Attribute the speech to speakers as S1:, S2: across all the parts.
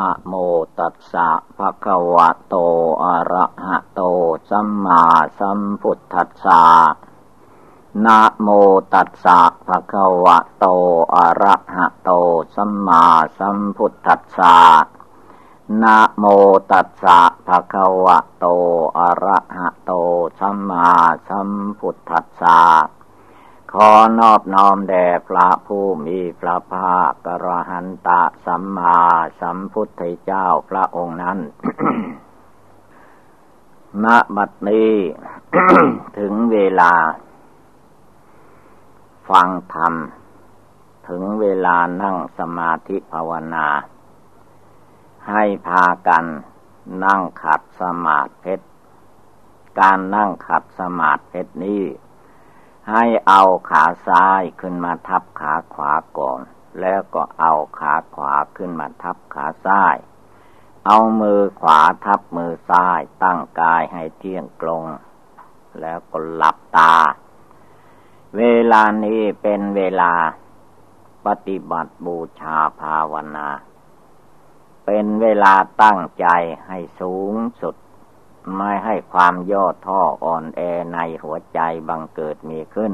S1: อะโมตัสสะภะคะวะโต อะระหะโต สัมมาสัมพุทธัสสะนะโมตัสสะภะคะวะโต อะระหะโต สัมมาสัมพุทธัสสะนะโมตัสสะภะคะวะโต อะระหะโต สัมมาสัมพุทธัสสะ ขอนอบน้อมแด่พระผู้มีพระภาคกระหันตะสัมมาสัมพุทธเจ้าพระองค์นั้น ณ บัดนี้ ถึงเวลา ฟังธรรม ถึงเวลานั่งสมาธิภาวนา ให้พากันนั่งขัดสมาธิเพชร การนั่งขัดสมาธิเพชรนี้ ให้เอาขาซ้ายขึ้นมาทับขาขวาก่อน แล้วก็เอาขาขวาขึ้นมาทับขาซ้าย เอามือขวาทับมือซ้าย ตั้งกายให้เที่ยงตรง แล้วก็หลับตา เวลานี้เป็นเวลา ปฏิบัติบูชาภาวนา เป็นเวลาตั้งใจให้สูงสุด ไม่ให้ความย่อท้ออ่อนแอในหัวใจบังเกิดมีขึ้น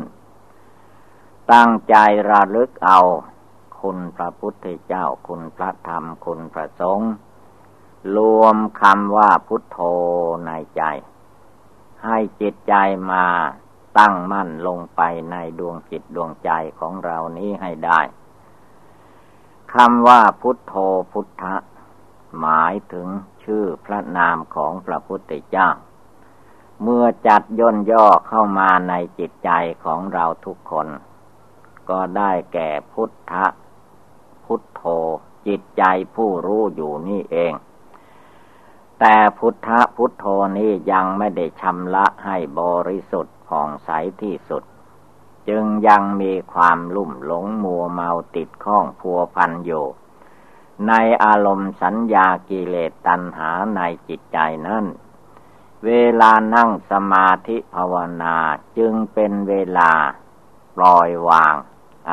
S1: ตั้งใจระลึกเอา คุณพระพุทธเจ้าคุณพระธรรมคุณพระสงฆ์รวมคำว่าพุทโธในใจ ให้จิตใจมาตั้งมั่นลงไปในดวงจิตดวงใจของเรานี้ให้ได้คำว่าพุทโธพุทธะ หมายถึงชื่อพระนามของพระพุทธเจ้า เมื่อจัดย่นย่อเข้ามาในจิตใจของเราทุกคน ก็ได้แก่พุทธพุทโธจิตใจผู้รู้อยู่นี่เอง แต่พุทธพุทโธนี้ยังไม่ได้ชำระให้บริสุทธิ์ผ่องใสที่สุด จึงยังมีความลุ่มหลงมัวเมาติดข้องพัวพันอยู่ ในอารมณ์สัญญากิเลสตัณหาในจิตใจนั้น เวลานั่งสมาธิภาวนาจึงเป็นเวลาปล่อยวาง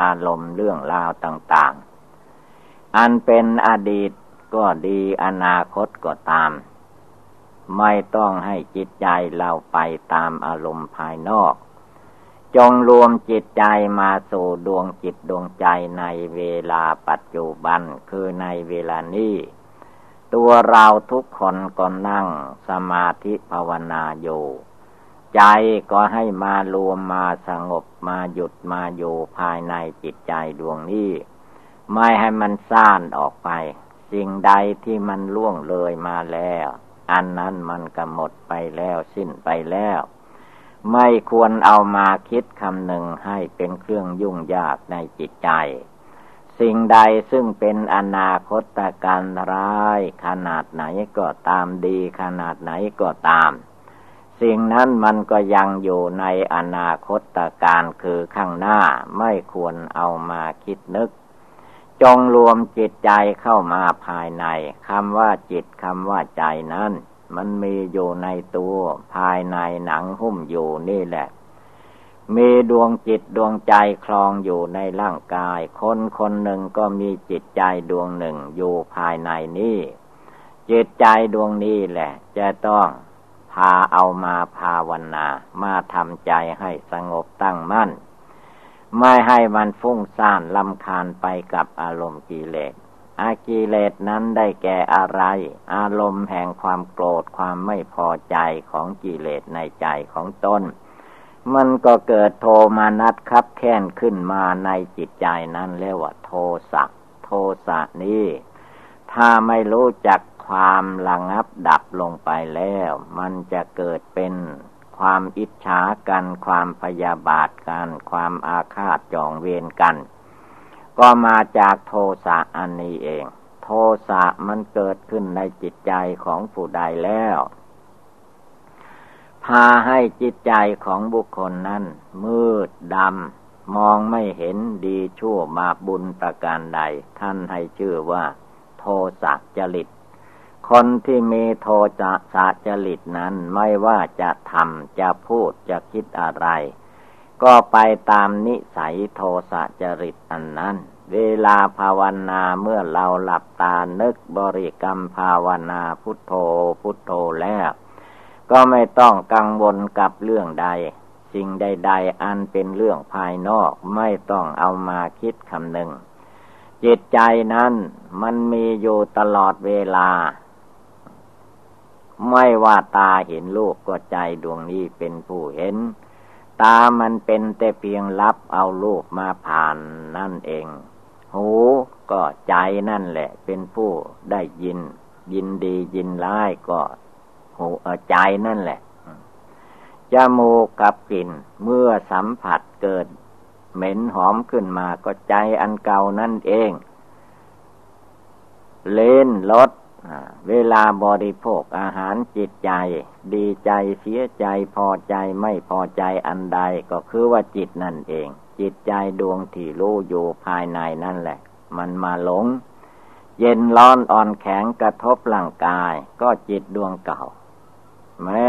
S1: อารมณ์เรื่องราวต่างๆ อันเป็นอดีตก็ดีอนาคตก็ตาม ไม่ต้องให้จิตใจเราไปตามอารมณ์ภายนอก จงรวมจิตใจมาสู่ดวงจิตดวงใจในเวลาปัจจุบันคือในเวลานี้ ตัวเราทุกคนก็นั่งสมาธิภาวนาอยู่ใจก็ให้มารวมมาสงบมาหยุดมาอยู่ภายในจิตใจดวงนี้ ไม่ให้มันซ่านออกไป สิ่งใดที่มันล่วงเลยมาแล้ว อันนั้นมันก็หมดไปแล้วสิ้นไปแล้ว ไม่ควรเอามาคิดคำหนึ่งให้เป็นเครื่องยุ่งยากในจิตใจ สิ่งใดซึ่งเป็นอนาคตการร้ายขนาดไหนก็ตามดีขนาดไหนก็ตาม สิ่งนั้นมันก็ยังอยู่ในอนาคตการคือข้างหน้าไม่ควรเอามาคิดนึก จงรวมจิตใจเข้ามาภายในคำว่าจิตคำว่าใจนั้น มันมีอยู่ในตัวภายในหนังหุ้มอยู่นี่แหละ มีดวงจิตดวงใจคลองอยู่ในร่างกาย คนคนหนึ่งก็มีจิตใจดวงหนึ่งอยู่ภายในนี้จิตใจดวงนี้แหละ จะต้องพาเอามาภาวนา มาทำใจให้สงบตั้งมั่น ไม่ให้มันฟุ้งซ่านลำคาญไปกับอารมณ์กิเลส อากิเลสนั้นได้แก่อะไร อารมณ์แห่งความโกรธความไม่พอใจของกิเลสในใจของตนมันก็เกิดโทมานัดคับแค้นขึ้นมาในจิตใจนั้นเรียกว่าโทสะโทสะนี้ถ้าไม่รู้จักความระงับดับลงไปแล้ว มันจะเกิดเป็นความอิจฉากัน ความพยาบาทกัน ความอาฆาตจองเวรกัน ก็มาจากโทสะอันนี้เอง โทสะมันเกิดขึ้นในจิตใจของผู้ใดแล้ว พาให้จิตใจของบุคคลนั้น มืดดำ มองไม่เห็นดีชั่วมาบุญประการใด ท่านให้ชื่อว่า โทสะจริต คนที่มีโทจะสะจริตนั้นไม่ว่าจะทำจะพูดจะคิดอะไร ก็ไปตามนิสัยโทสะจริตอันนั้น เวลาภาวนาเมื่อเราหลับตานึกบริกรรมภาวนาพุทโธพุทโธแล้ว ก็ไม่ต้องกังวลกับเรื่องใด สิ่งใด ๆ อันเป็นเรื่องภายนอกไม่ต้องเอามาคิดคำหนึ่งจิตใจนั้นมันมีอยู่ตลอดเวลาไม่ว่าตาเห็นลูกก็ใจดวงนี้เป็นผู้เห็น ตามันเป็นแต่เพียงรับเอาลูกมาผ่านนั่นเอง หูก็ใจนั่นแหละ เป็นผู้ได้ยิน ยินดียินร้ายก็ หูใจนั่นแหละจมูกกับกลิ่นเมื่อสัมผัสเกิด เหม็นหอมขึ้นมาก็ใจอันเก่านั่นเอง เล่นรส เวลาบริโภคอาหารจิตใจ ดีใจเสียใจพอใจไม่พอใจอันใดก็คือว่าจิตนั่นเอง จิตใจดวงที่รู้อยู่ภายในนั่นแหละ มันมาหลง เย็นร้อนอ่อนแข็งกระทบร่างกาย ก็จิตดวงเก่า แม้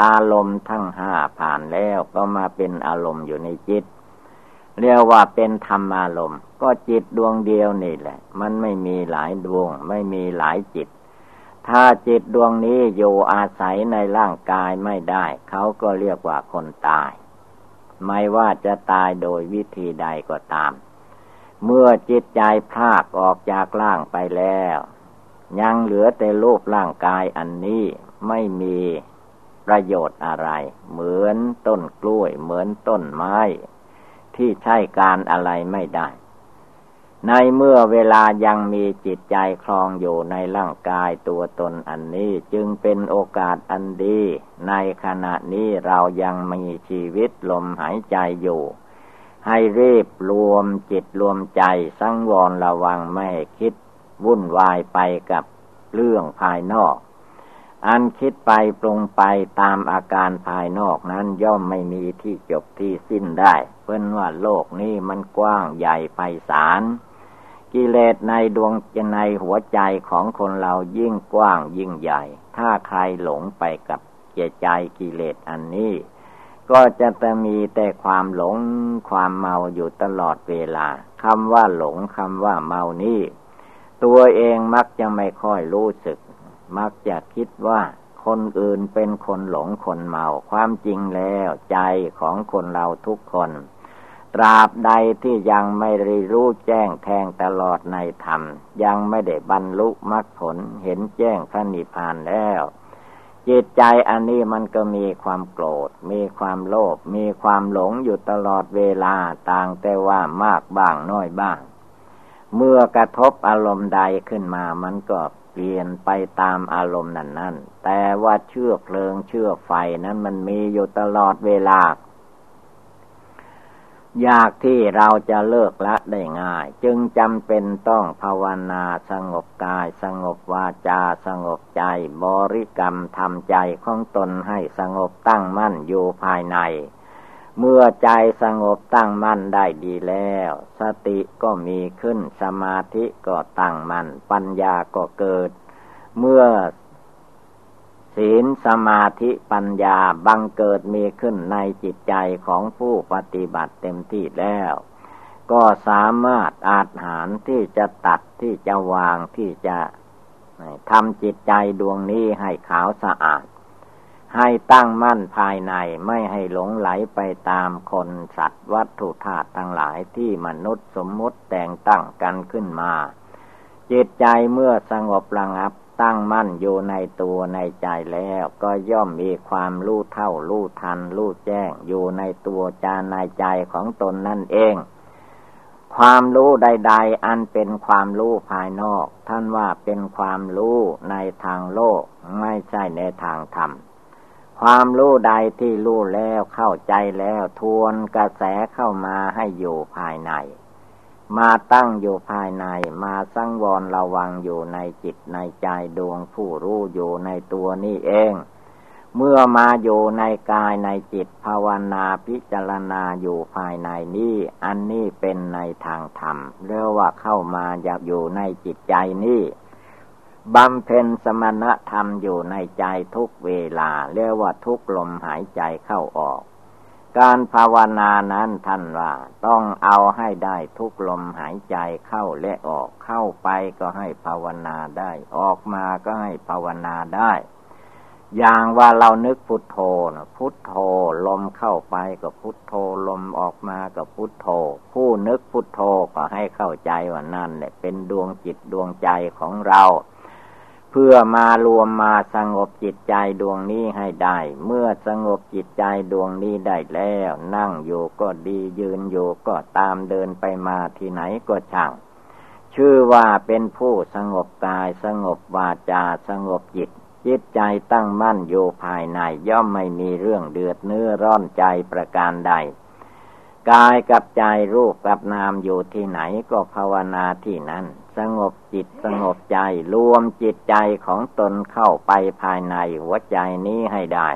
S1: อารมณ์ทั้งห้าผ่านแล้วก็มาเป็นอารมณ์อยู่ในจิต เรียกว่าเป็นธรรมอารมณ์ ก็จิตดวงเดียวนี่แหละ มันไม่มีหลายดวง ไม่มีหลายจิต ถ้าจิตดวงนี้อยู่อาศัยในร่างกายไม่ได้ เขาก็เรียกว่าคนตาย ไม่ว่าจะตายโดยวิธีใดก็ตาม เมื่อจิตใจพลากออกจากร่างไปแล้ว ยังเหลือแต่รูปร่างกายอันนี้ไม่มีประโยชน์อะไร เหมือนต้นกล้วย เหมือนต้นไม้ ที่ใช้การอะไรไม่ได้ ในเมื่อเวลายังมีจิตใจคลองอยู่ในร่างกายตัวตนอันนี้จึงเป็นโอกาสอันดี ในขณะนี้เรายังมีชีวิตลมหายใจอยู่ ให้รีบรวมจิตรวมใจสังวรระวังไม่ให้คิด วุ่นวายไปกับเรื่องภายนอก อันคิดไปปรุงไปตามอาการภายนอกนั้นย่อมไม่มีที่จบที่สิ้นได้ เพื่อนว่าโลกนี้มันกว้างใหญ่ไพศาล กิเลสในดวงในหัวใจของคนเรายิ่งกว้างยิ่งใหญ่ ถ้าใครหลงไปกับเจใจกิเลสอันนี้ ก็จะจะมีแต่ความหลงความเมาอยู่ตลอดเวลาคำว่าหลงคำว่าเมานี่ตัวเองมักจะไม่ค่อยรู้สึก มักจะคิดว่าคนอื่นเป็นคนหลงคนเมา ความจริงแล้วใจของคนเราทุกคน ราบใดที่ยังไม่ได้รู้แจ้งแทงตลอดในธรรม ยังไม่ได้บรรลุมรรคผลเห็นแจ้งพระนิพพานแล้ว จิตใจอันนี้มันก็มีความโกรธ มีความโลภมีความหลงอยู่ตลอดเวลาต่างแต่ว่ามากบ้างน้อยบ้าง เมื่อกระทบอารมณ์ใดขึ้นมามันก็เปลี่ยนไปตามอารมณ์นั้นนั้นแต่ว่าเชื่อเพลิงเชื่อไฟนั้นมันมีอยู่ตลอดเวลา ยากที่เราจะเลิกละได้ง่าย จึงจำเป็นต้องภาวนาสงบกาย สงบวาจา สงบใจ บริกรรมทำใจของตนให้สงบตั้งมั่นอยู่ภายใน เมื่อใจสงบตั้งมั่นได้ดีแล้ว สติก็มีขึ้นสมาธิก็ตั้งมั่นปัญญาก็เกิด เมื่อ ศีลสมาธิปัญญาบังเกิดมีขึ้นในจิตใจของผู้ปฏิบัติเต็มที่แล้ว ก็สามารถอาจหารที่จะตัดที่จะวางที่จะทำจิตใจดวงนี้ให้ขาวสะอาด ให้ตั้งมั่นภายในไม่ให้หลงไหลไปตามคนสัตว์วัตถุธาตุทั้งหลายที่มนุษย์สมมุติแต่งตั้งกันขึ้นมา จิตใจเมื่อสงบระงับ ตั้งมั่นอยู่ในตัวในใจแล้วก็ย่อมมีความรู้เท่ารู้ทันรู้แจ้งอยู่ในตัวจาในใจของตนนั่นเอง ความรู้ใด ๆ อันเป็นความรู้ภายนอก ท่านว่าเป็นความรู้ในทางโลกไม่ใช่ในทางธรรมความรู้ใดที่รู้แล้วเข้าใจแล้วทวนกระแสเข้ามาให้อยู่ภายใน มาตั้งอยู่ภายใน มาสังวรระวังอยู่ในจิตในใจดวงผู้รู้อยู่ในตัวนี่เอง เมื่อมาอยู่ในกายในจิตภาวนาพิจารณาอยู่ภายในนี้ อันนี้เป็นในทางธรรมเรียกว่าเข้ามาอยากอยู่ในจิตใจนี้บำเพ็ญสมณธรรมอยู่ในใจทุกเวลา เรียกว่าทุกลมหายใจเข้าออก การภาวนานั้นท่านว่า ต้องเอาให้ได้ทุกลมหายใจเข้าและออกเข้าไปก็ให้ภาวนาได้ ออกมาก็ให้ภาวนาได้ อย่างว่าเรานึกพุทโธนะพุทโธลมเข้าไปก็พุทโธลมออกมาก็พุทโธ ผู้นึกพุทโธก็ให้เข้าใจว่านั่นแหละเป็นดวงจิตดวงใจของเรา เพื่อมารวมมาสงบจิตใจดวงนี้ให้ได้ เมื่อสงบจิตใจดวงนี้ได้แล้ว นั่งอยู่ก็ดียืนอยู่ก็ตามเดินไปมาที่ไหนก็ช่าง ชื่อว่าเป็นผู้สงบกาย สงบวาจาสงบจิต จิตใจตั้งมั่นอยู่ภายในย่อมไม่มีเรื่องเดือดเนื้อร้อนใจประการใดกายกับใจรูปกับนามอยู่ที่ไหนก็ภาวนาที่นั้น สงบจิตสงบใจ รวมจิตใจของตนเข้าไปภายในหัวใจนี้ให้ได้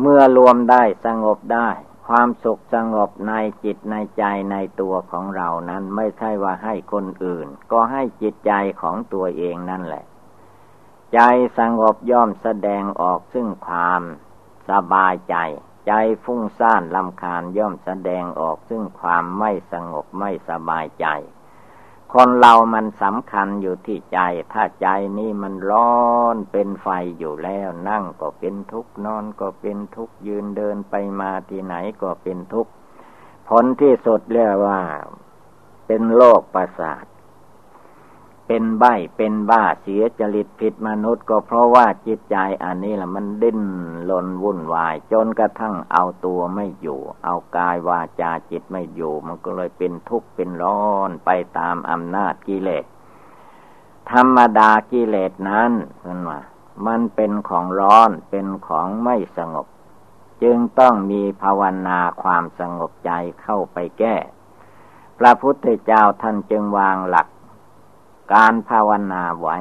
S1: เมื่อรวมได้สงบได้ ความสุขสงบในจิตในใจในตัวของเรานั้นไม่ใช่ว่าให้คนอื่น ก็ให้จิตใจของตัวเองนั่นแหละ ใจสงบย่อมแสดงออกซึ่งความสบายใจใจฟุ้งซ่านลำคาญย่อมแสดงออกซึ่งความไม่สงบไม่สบายใจ คนเรามันสำคัญอยู่ที่ใจ ถ้าใจนี่มันร้อนเป็นไฟอยู่แล้วนั่งก็เป็นทุกข์นอนก็เป็นทุกข์ยืนเดินไปมาที่ไหนก็เป็นทุกข์ผลที่สุดเรียกว่า เป็นโรคประสาท เป็นใบเป็นบ้าเสียจริตผิดมนุษย์ก็เพราะว่าจิตใจอันนี้แหละมันดิ้นหลนวุ่นวาย จนกระทั่งเอาตัวไม่อยู่ เอากายวาจาจิตไม่อยู่ มันก็เลยเป็นทุกข์เป็นร้อนไปตามอำนาจกิเลส ธรรมดากิเลสนั้นเพื่อนว่ามันเป็นของร้อนเป็นของไม่สงบ จึงต้องมีภาวนาความสงบใจเข้าไปแก้ พระพุทธเจ้าท่านจึงวางหลัก การภาวนาไว้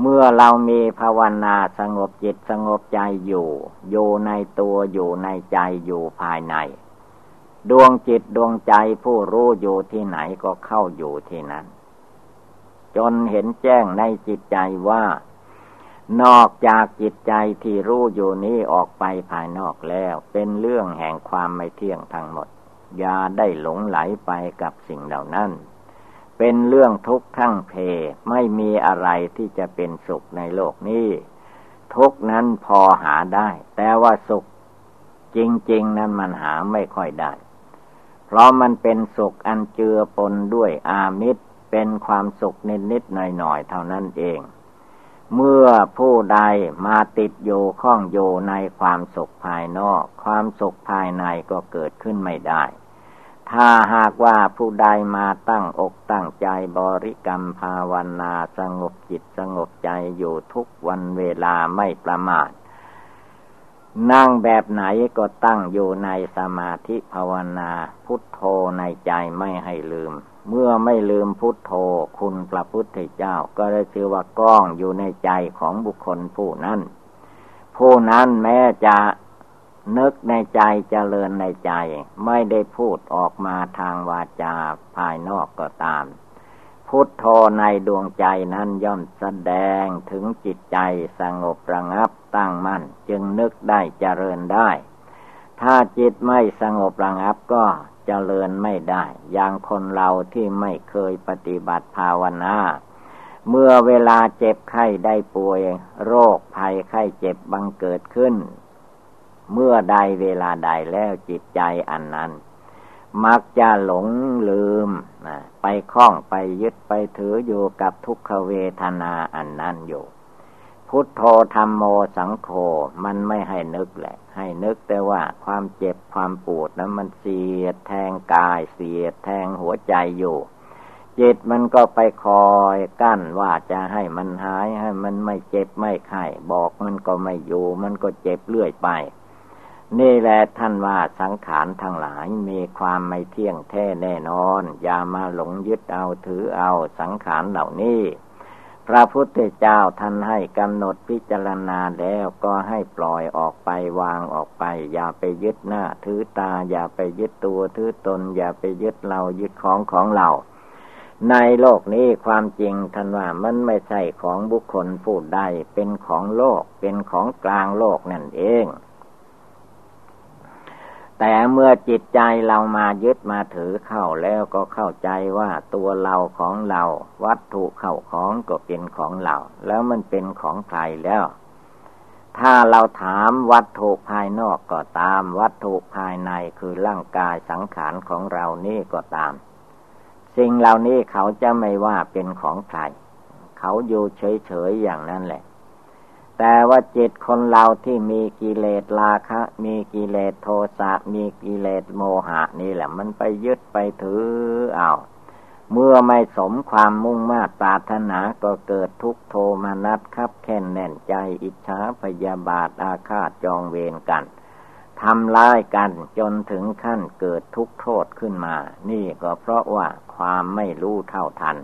S1: เมื่อเรามีภาวนาสงบจิตสงบใจอยู่ อยู่ในตัวอยู่ในใจอยู่ภายใน ดวงจิตดวงใจผู้รู้อยู่ที่ไหนก็เข้าอยู่ที่นั้น จนเห็นแจ้งในจิตใจว่า นอกจากจิตใจที่รู้อยู่นี้ออกไปภายนอกแล้ว เป็นเรื่องแห่งความไม่เที่ยงทั้งหมด อย่าได้หลงไหลไปกับสิ่งเหล่านั้น เป็นเรื่องทุกข์ทั้งเพ ไม่มีอะไรที่จะเป็นสุขในโลกนี้ ทุกนั้นพอหาได้ แต่ว่าสุขจริง ๆ นั้นมันหาไม่ค่อยได้ เพราะมันเป็นสุขอันเจือปนด้วยอามิตรเป็นความสุขนิดๆหน่อยๆเท่านั้นเอง เมื่อผู้ใดมาติดอยู่ข้องอยู่ในความสุขภายนอก ความสุขภายในก็เกิดขึ้นไม่ได้ ถ้าหากว่าผู้ใดมาตั้งอกตั้งใจบริกรรมภาวนาสงบจิตสงบใจอยู่ทุกวันเวลาไม่ประมาท นั่งแบบไหนก็ตั้งอยู่ในสมาธิภาวนาพุทโธในใจไม่ให้ลืม เมื่อไม่ลืมพุทโธคุณพระพุทธเจ้าก็ได้ชื่อว่ากล้องอยู่ในใจของบุคคลผู้นั้นผู้นั้นแม้จะ นึกในใจเจริญในใจ ไม่ได้พูดออกมาทางวาจาภายนอกก็ตาม พุทโธในดวงใจนั้นย่อมแสดงถึงจิตใจสงบระงับตั้งมั่น จึงนึกได้เจริญได้ ถ้าจิตไม่สงบระงับก็เจริญไม่ได้ อย่างคนเราที่ไม่เคยปฏิบัติภาวนาเมื่อเวลาเจ็บไข้ได้ป่วย โรคภัยไข้เจ็บบังเกิดขึ้น เมื่อใดเวลาใดแล้วจิตใจอันนั้น มักจะหลงลืมไปคล้องไปยึดไปถืออยู่กับทุกขเวทนาอันนั้นอยู่ พุทโธธรรมโมสังโฆมันไม่ให้นึกแหละ ให้นึกแต่ว่าความเจ็บความปวดนั้นมันเสียดแทงกายเสียดแทงหัวใจอยู่จิตมันก็ไปคอยกั้นว่าจะให้มันหายให้มันไม่เจ็บไม่ไข้บอกมันก็ไม่อยู่ มันก็เจ็บเรื่อยไป นี่แหละท่านว่าสังขารทั้งหลายมีความไม่เที่ยงแท้แน่นอน อย่ามาหลงยึดเอาถือเอาสังขารเหล่านี้ พระพุทธเจ้าท่านให้กำหนดพิจารณาแล้วก็ให้ปล่อยออกไปวางออกไป อย่าไปยึดหน้าถือตา อย่าไปยึดตัวถือตน อย่าไปยึดเรายึดของของเราในโลกนี้ความจริงท่านว่ามันไม่ใช่ของบุคคลผู้ใดเป็นของโลก เป็นของกลางโลกนั่นเอง แต่เมื่อจิตใจเรามายึดมาถือเข้าแล้วก็เข้าใจว่าตัวเราของเรา วัตถุเข้าของก็เป็นของเรา แล้วมันเป็นของใครแล้ว ถ้าเราถามวัตถุภายนอกก็ตาม วัตถุภายในคือร่างกายสังขารของเรานี่ก็ตาม สิ่งเหล่านี้เขาจะไม่ว่าเป็นของใคร เขาอยู่เฉยๆอย่างนั้นแหละ แต่ว่าจิตคนเราที่มีกิเลสราคะ มีกิเลสโทสะ มีกิเลสโมหะนี่แหละ มันไปยึดไปถือเอาเมื่อไม่สมความมุ่งมา่ปรารถนาก็เกิดทุกโทมานัดครับแค้นแน่นใจอิจฉาพยาบาทอาฆาตจองเวรกันทำร้ายกันจนถึงขั้นเกิดทุกโทษขึ้นมา นี่ก็เพราะว่าความไม่รู้เท่าทัน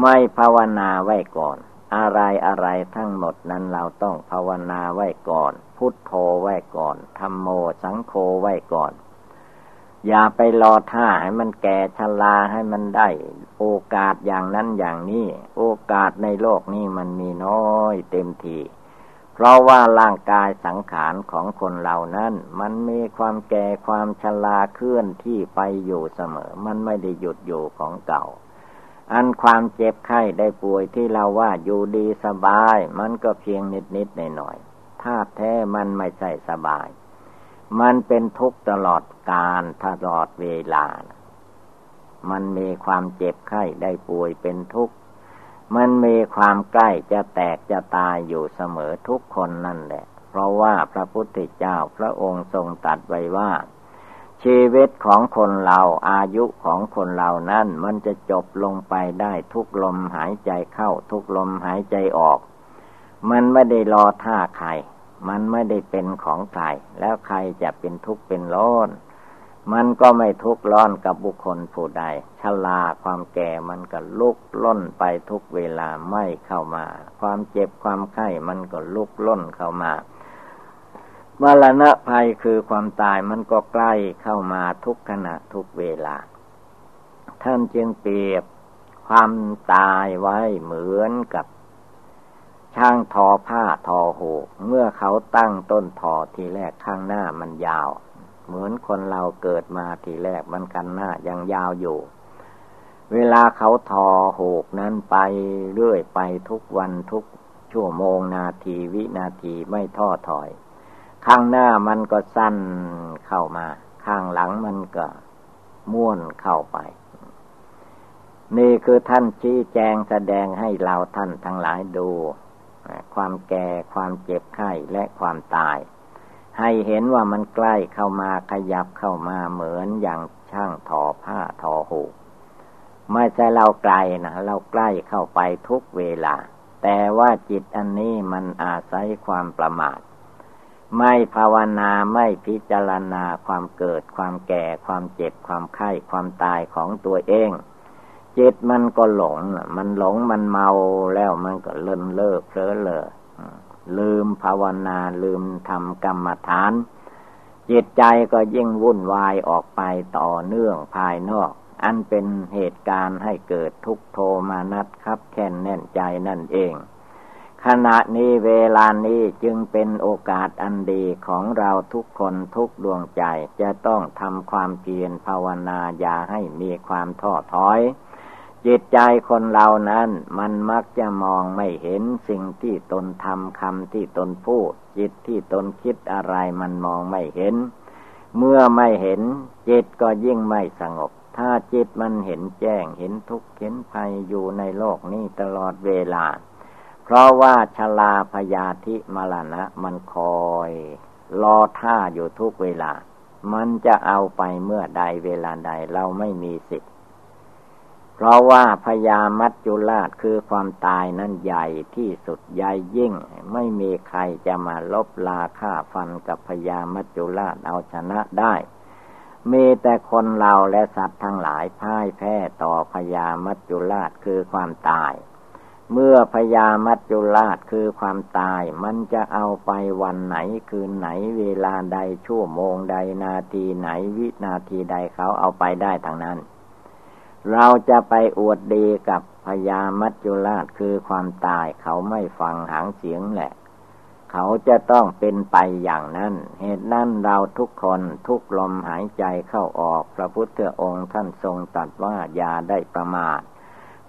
S1: ไม่ภาวนาไว้ก่อน อะไรอะไรทั้งหมดนั้นเราต้องภาวนาไว้ก่อน พุทโธไว้ก่อนธรรมโมสังโฆไว้ก่อน อย่าไปรอท่าให้มันแก่ชราให้มันได้ โอกาสอย่างนั้นอย่างนี้ โอกาสในโลกนี้มันมีน้อยเต็มทีเพราะว่าร่างกายสังขารของคนเหล่านั้น มันมีความแก่ความชราเคลื่อนที่ไปอยู่เสมอ มันไม่ได้หยุดอยู่ของเก่า อันความเจ็บไข้ได้ป่วยที่เราว่าอยู่ดีสบาย มันก็เพียงนิดนิดหน่อยหน่อยถ้าแท้มันไม่ใช่สบาย มันเป็นทุกข์ตลอดการตลอดเวลา มันมีความเจ็บไข้ได้ป่วยเป็นทุกข์ มันมีความใกล้จะแตกจะตายอยู่เสมอทุกคนนั่นแหละ เพราะว่าพระพุทธเจ้าพระองค์ทรงตัดไว้ว่า ชีวิตของคนเราอายุของคนเรานั้นมันจะจบลงไปได้ทุกลมหายใจเข้าทุกลมหายใจออก มันไม่ได้รอท่าใคร มันไม่ได้เป็นของใคร แล้วใครจะเป็นทุกข์เป็นร้อนมันก็ไม่ทุกข์ร้อนกับบุคคลผู้ใด ชลาความแก่มันก็ลุกล้นไปทุกเวลาไม่เข้ามา ความเจ็บความไข้มันก็ลุกล้นเข้ามา มรณะภัยคือความตายมันก็ใกล้เข้ามาทุกขณะทุกเวลา ท่านจึงเปรียบความตายไว้เหมือนกับ ช่างทอผ้าทอหูเมื่อเขาตั้งต้นทอทีแรกข้างหน้ามันยาว เหมือนคนเราเกิดมาทีแรกมันกันหน้ายังยาวอยู่ เวลาเขาทอหูกนั้นไปเรื่อยไปทุกวันทุกชั่วโมงนาทีวินาทีไม่ท้อถอย ข้างหน้ามันก็สั้นเข้ามา ข้างหลังมันก็ม้วนเข้าไป นี่คือท่านชี้แจงแสดงให้เราท่านทั้งหลายดู ความแก่ความเจ็บไข้และความตาย ให้เห็นว่ามันใกล้เข้ามาขยับเข้ามาเหมือนอย่างช่างทอผ้าทอหูไม่ใช่เราไกลนะเราใกล้เข้าไปทุกเวลา แต่ว่าจิตอันนี้มันอาศัยความประมาท ไม่ภาวนาไม่พิจารณาความเกิด ความแก่ ความเจ็บ ความไข้ ความตายของตัวเอง จิตมันก็หลง มันหลงมันเมาแล้วมันก็เลินเลิกเพลอเลอลืมภาวนาลืมทำกรรมฐาน จิตใจก็ยิ่งวุ่นวายออกไปต่อเนื่องภายนอก อันเป็นเหตุการณ์ให้เกิดทุกโทมานัดครับแค่นแน่นใจนั่นเอง ขณะนี้เวลานี้จึงเป็นโอกาสอันดีของเราทุกคนทุกดวงใจ จะต้องทำความเพียรภาวนาอย่าให้มีความท้อถอย จิตใจคนเรานั้นมันมักจะมองไม่เห็นสิ่งที่ตนทำคำที่ตนพูด จิตที่ตนคิดอะไรมันมองไม่เห็น เมื่อไม่เห็น จิตก็ยิ่งไม่สงบ ถ้าจิตมันเห็นแจ้งเห็นทุกข์เห็นภัยอยู่ในโลกนี้ตลอดเวลา ราะว่าชลาพยาธิมรณะมันคอย รอท่าอยู่ทุกเวลา มันจะเอาไปเมื่อใดเวลาใดเราไม่มีสิทธิ์ เพราะว่าพยามัจจุราชคือความตายนั้นใหญ่ที่สุดใหญ่ยิ่ง ไม่มีใครจะมาลบลาฆ่าฟันกับพยามัจจุราชเอาชนะได้ มีแต่คนเราและสัตว์ทั้งหลายพ่ายแพ้ต่อพยามัจจุราชคือความตาย เมื่อพญามัจจุราชคือความตาย มันจะเอาไปวันไหนคืนไหนเวลาใดชั่วโมงใดนาทีไหนวินาทีใดเขาเอาไปได้ทางนั้น เราจะไปอวดดีกับพญามัจจุราชคือความตายเขาไม่ฟังหางเสียงแหละ เขาจะต้องเป็นไปอย่างนั้น เหตุนั้นเราทุกคนทุกลมหายใจเข้าออกพระพุทธองค์ท่านทรงตรัสว่าอย่าได้ประมาท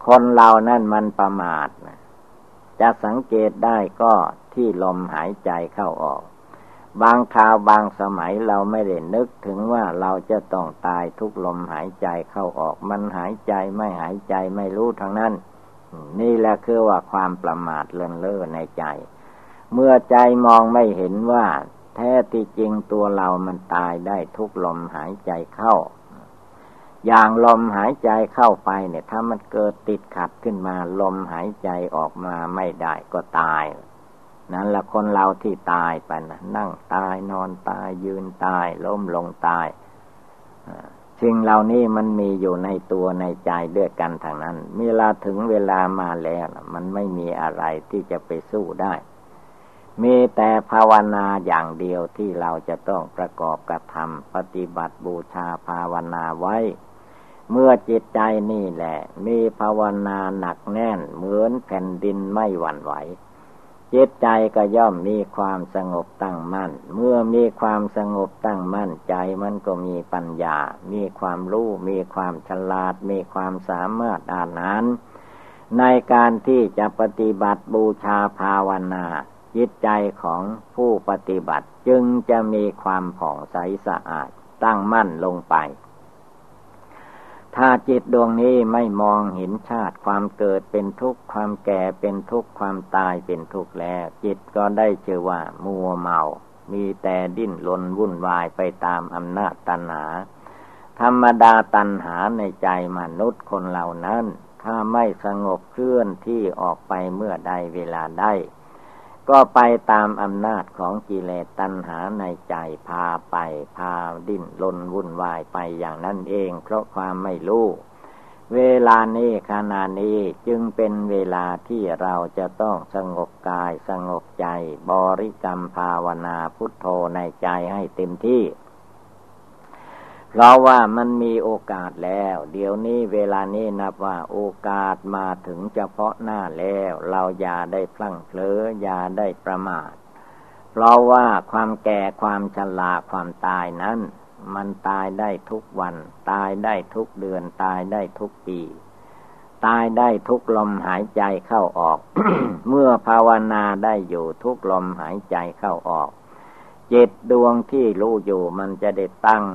S1: คนเรานั่นมันประมาทจะสังเกตได้ก็ที่ลมหายใจเข้าออก บางคราวบางสมัยเราไม่ได้นึกถึงว่าเราจะต้องตายทุกลมหายใจเข้าออก มันหายใจไม่หายใจไม่รู้ทั้งนั้น นี่แหละคือว่าความประมาทเลินเล่อในใจ เมื่อใจมองไม่เห็นว่า แท้ที่จริงตัวเรามันตายได้ทุกลมหายใจเข้า อย่างลมหายใจเข้าไปเนี่ย ถ้ามันเกิดติดขัดขึ้นมา ลมหายใจออกมาไม่ได้ก็ตาย นั่นละคนเราที่ตายไปนะนั่งตายนอนตายยืนตายล้มลงตายสิ่งเหล่านี้มันมีอยู่ในตัวในใจด้วยกันทางนั้น เวลาถึงเวลามาแล้ว มันไม่มีอะไรที่จะไปสู้ได้ มีแต่ภาวนาอย่างเดียวที่เราจะต้องประกอบกระทำปฏิบัติบูชาภาวนาไว้ เมื่อจิตใจนี่แหละ มีภาวนาหนักแน่น เหมือนแผ่นดินไม่หวั่นไหว จิตใจก็ย่อมมีความสงบตั้งมั่น เมื่อมีความสงบตั้งมั่นใจมันก็มีปัญญา มีความรู้ มีความฉลาด มีความสามารถอ่านนั้นในการที่จะปฏิบัติบูชาภาวนา จิตใจของผู้ปฏิบัติจึงจะมีความผ่องใสสะอาดตั้งมั่นลงไป ถ้าจิตดวงนี้ไม่มองเห็นชาติความเกิดเป็นทุกข์ความแก่เป็นทุกข์ความตายเป็นทุกข์แล้ว จิตก็ได้เชื่อว่า มัวเมา มีแต่ดิ้นรนวุ่นวายไปตามอำนาจตัณหา ธรรมดาตัณหาในใจมนุษย์คนเหล่านั้น ถ้าไม่สงบเคลื่อนที่ออกไปเมื่อใดเวลาได้ ก็ไปตามอำนาจของกิเลสตัณหาในใจพาไปพาดิ้นลนวุ่นวายไปอย่างนั้นเอง เพราะความไม่รู้เวลานี้ขณะนี้จึงเป็นเวลาที่เราจะต้องสงบกายสงบใจ บริกรรมภาวนาพุทโธในใจให้เต็มที่ เพราะว่ามันมีโอกาสแล้ว เดี๋ยวนี้เวลานี้นับว่าโอกาสมาถึงเฉพาะหน้าแล้ว เราอย่าได้พลั้งเผลออย่าได้ประมาท เพราะว่าความแก่ความชราความตายนั้น มันตายได้ทุกวัน ตายได้ทุกเดือนตายได้ทุกปี ตายได้ทุกลมหายใจเข้าออก เมื่อภาวนาได้อยู่ทุกลมหายใจเข้าออกจิตดวงที่รู้อยู่มันจะได้ตั้ง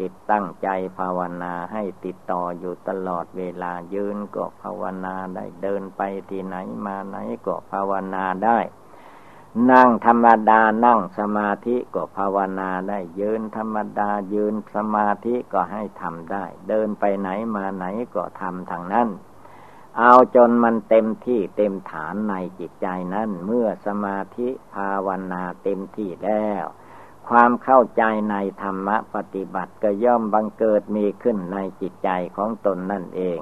S1: จิตตั้งใจภาวนาให้ติดต่ออยู่ตลอดเวลายืนก็ภาวนาได้เดินไปที่ไหนมาไหนก็ภาวนาได้ นั่งธรรมดานั่งสมาธิก็ภาวนาได้ยืนธรรมดายืนสมาธิก็ให้ทำได้ เดินไปไหนมาไหนก็ทำทางนั้นเอาจนมันเต็มที่เต็มฐานในจิตใจนั้น เมื่อสมาธิภาวนาเต็มที่แล้ว ความเข้าใจในธรรมะปฏิบัติก็ย่อมบังเกิดมีขึ้นในจิตใจของตนนั่นเอง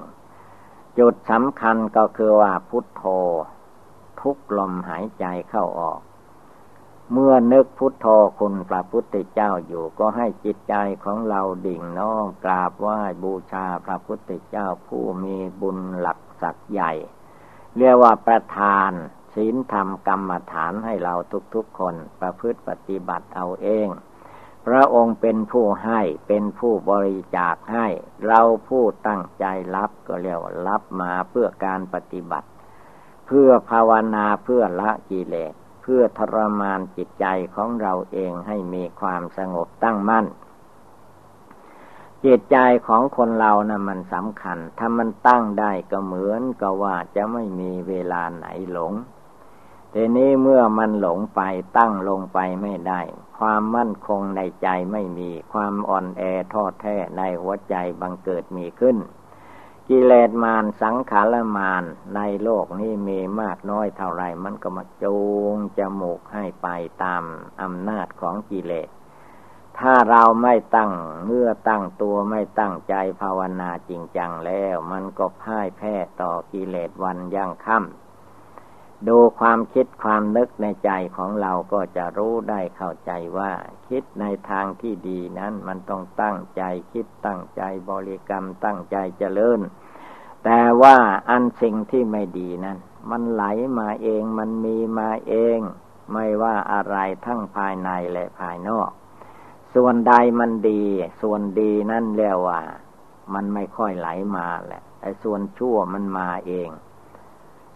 S1: จุดสำคัญก็คือว่าพุทโธ ทุกลมหายใจเข้าออก เมื่อนึกพุทโธคุณพระพุทธเจ้าอยู่ก็ให้จิตใจของเราดิ่งน้อมกราบไหว้บูชาพระพุทธเจ้าผู้มีบุญหลักศักย์ใหญ่ เรียกว่าประทาน ศีลธรรมกรรมฐานให้เราทุกๆคนประพฤติปฏิบัติเอาเอง พระองค์เป็นผู้ให้เป็นผู้บริจาคให้ เราผู้ตั้งใจรับก็เรียกว่ารับมาเพื่อการปฏิบัติ เพื่อภาวนาเพื่อละกิเลสเพื่อทรมานจิตใจของเราเองให้มีความสงบตั้งมั่นจิตใจของคนเรานะ่ะมันสำคัญ ถ้ามันตั้งได้ก็เหมือนกับว่าจะไม่มีเวลาไหนหลง ทีนี้เมื่อมันหลงไปตั้งลงไปไม่ได้ ความมั่นคงในใจไม่มีความอ่อนแอท้อแท้ในหัวใจบังเกิดมีขึ้น กิเลสมารสังขารมารในโลกนี้มีมากน้อยเท่าไรมันก็มาจูงจมูกให้ไปตามอำนาจของกิเลส ถ้าเราไม่ตั้งเมื่อตั้งตัวไม่ตั้งใจภาวนาจริงจังแล้ว มันก็พ่ายแพ้ต่อกิเลสวันยั่งค่ำ ดูความคิดความนึกในใจของเราก็จะรู้ได้เข้าใจว่า คิดในทางที่ดีนั้นมันต้องตั้งใจคิดตั้งใจบริกรรมตั้งใจเจริญ แต่ว่าอันสิ่งที่ไม่ดีนั้น มันไหลมาเองมันมีมาเอง ไม่ว่าอะไรทั้งภายในและภายนอก ส่วนใดมันดี ส่วนดีนั่นเรียกว่า มันไม่ค่อยไหลมาแหละไอ้ส่วนชั่วมันมาเอง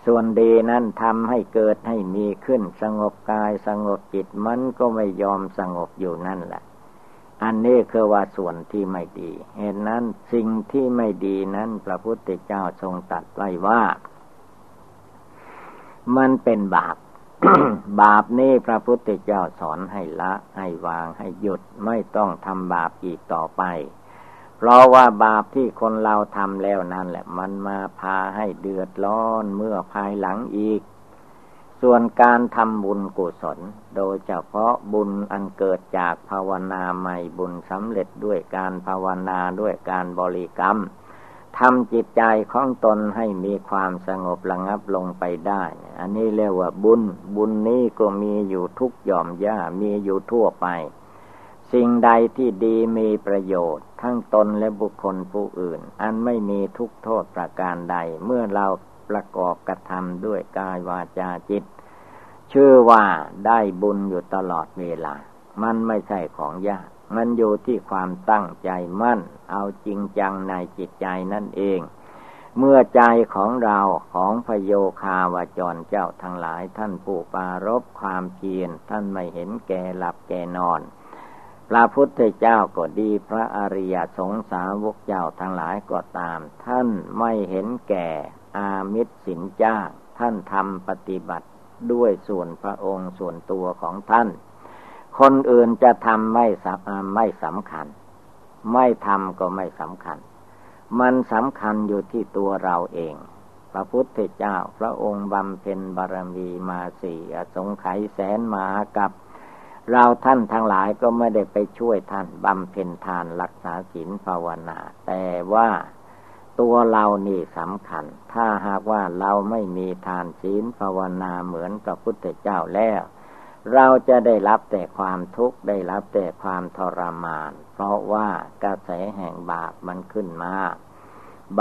S1: ส่วนดีนั่นทำให้เกิดให้มีขึ้นสงบกายสงบจิตมันก็ไม่ยอมสงบอยู่นั่นแหละ อันนี้คือว่าส่วนที่ไม่ดี เหตุนั้นสิ่งที่ไม่ดีนั้นพระพุทธเจ้าทรงตัดไว้ว่า มันเป็นบาป บาปนี้พระพุทธเจ้าสอนให้ละ ให้วางให้หยุดไม่ต้องทำบาปอีกต่อไป เพราะว่าบาปที่คนเราทำแล้วนั่นแหละ มันมาพาให้เดือดร้อนเมื่อภายหลังอีก ส่วนการทำบุญกุศล โดยเฉพาะบุญอันเกิดจากภาวนาใหม่บุญสำเร็จด้วยการภาวนาด้วยการบริกรรมทำจิตใจของตนให้มีความสงบระงับลงไปได้ อันนี้เรียกว่าบุญ บุญนี้ก็มีอยู่ทุกหย่อมย่ามีอยู่ทั่วไป สิ่งใดที่ดีมีประโยชน์ ทั้งตนและบุคคลผู้อื่น อันไม่มีทุกโทษประการใด เมื่อเราประกอบกระทำด้วยกายวาจาจิต ชื่อว่าได้บุญอยู่ตลอดเวลา มันไม่ใช่ของยาก มันอยู่ที่ความตั้งใจมั่น เอาจริงจังในจิตใจนั่นเอง เมื่อใจของเราของพโยคาวาจรเจ้าทั้งหลายท่านผู้ปารบความเพียรท่านไม่เห็นแก่หลับแก่นอน พระพุทธเจ้าก็ดีพระอริยสงสาวกเจ้าทั้งหลายก็ตาม ท่านไม่เห็นแก่อามิตรสินจ้า ท่านทำปฏิบัติด้วยส่วนพระองค์ส่วนตัวของท่าน คนอื่นจะทำไม่สไม่สำคัญ ไม่ทำก็ไม่สำคัญ มันสำคัญอยู่ที่ตัวเราเอง พระพุทธเจ้าพระองค์บำเพ็ญบารมีมาสี่สงไขยแสนมากับ เราท่านทั้งหลายก็ไม่ได้ไปช่วยท่านบำเพ็ญทานรักษาศีลภาวนา แต่ว่าตัวเรานี่สำคัญ ถ้าหากว่าเราไม่มีทานศีลภาวนาเหมือนกับพุทธเจ้าแล้ว เราจะได้รับแต่ความทุกข์ได้รับแต่ความทรมาน เพราะว่ากระแสแห่งบาปมันขึ้นมา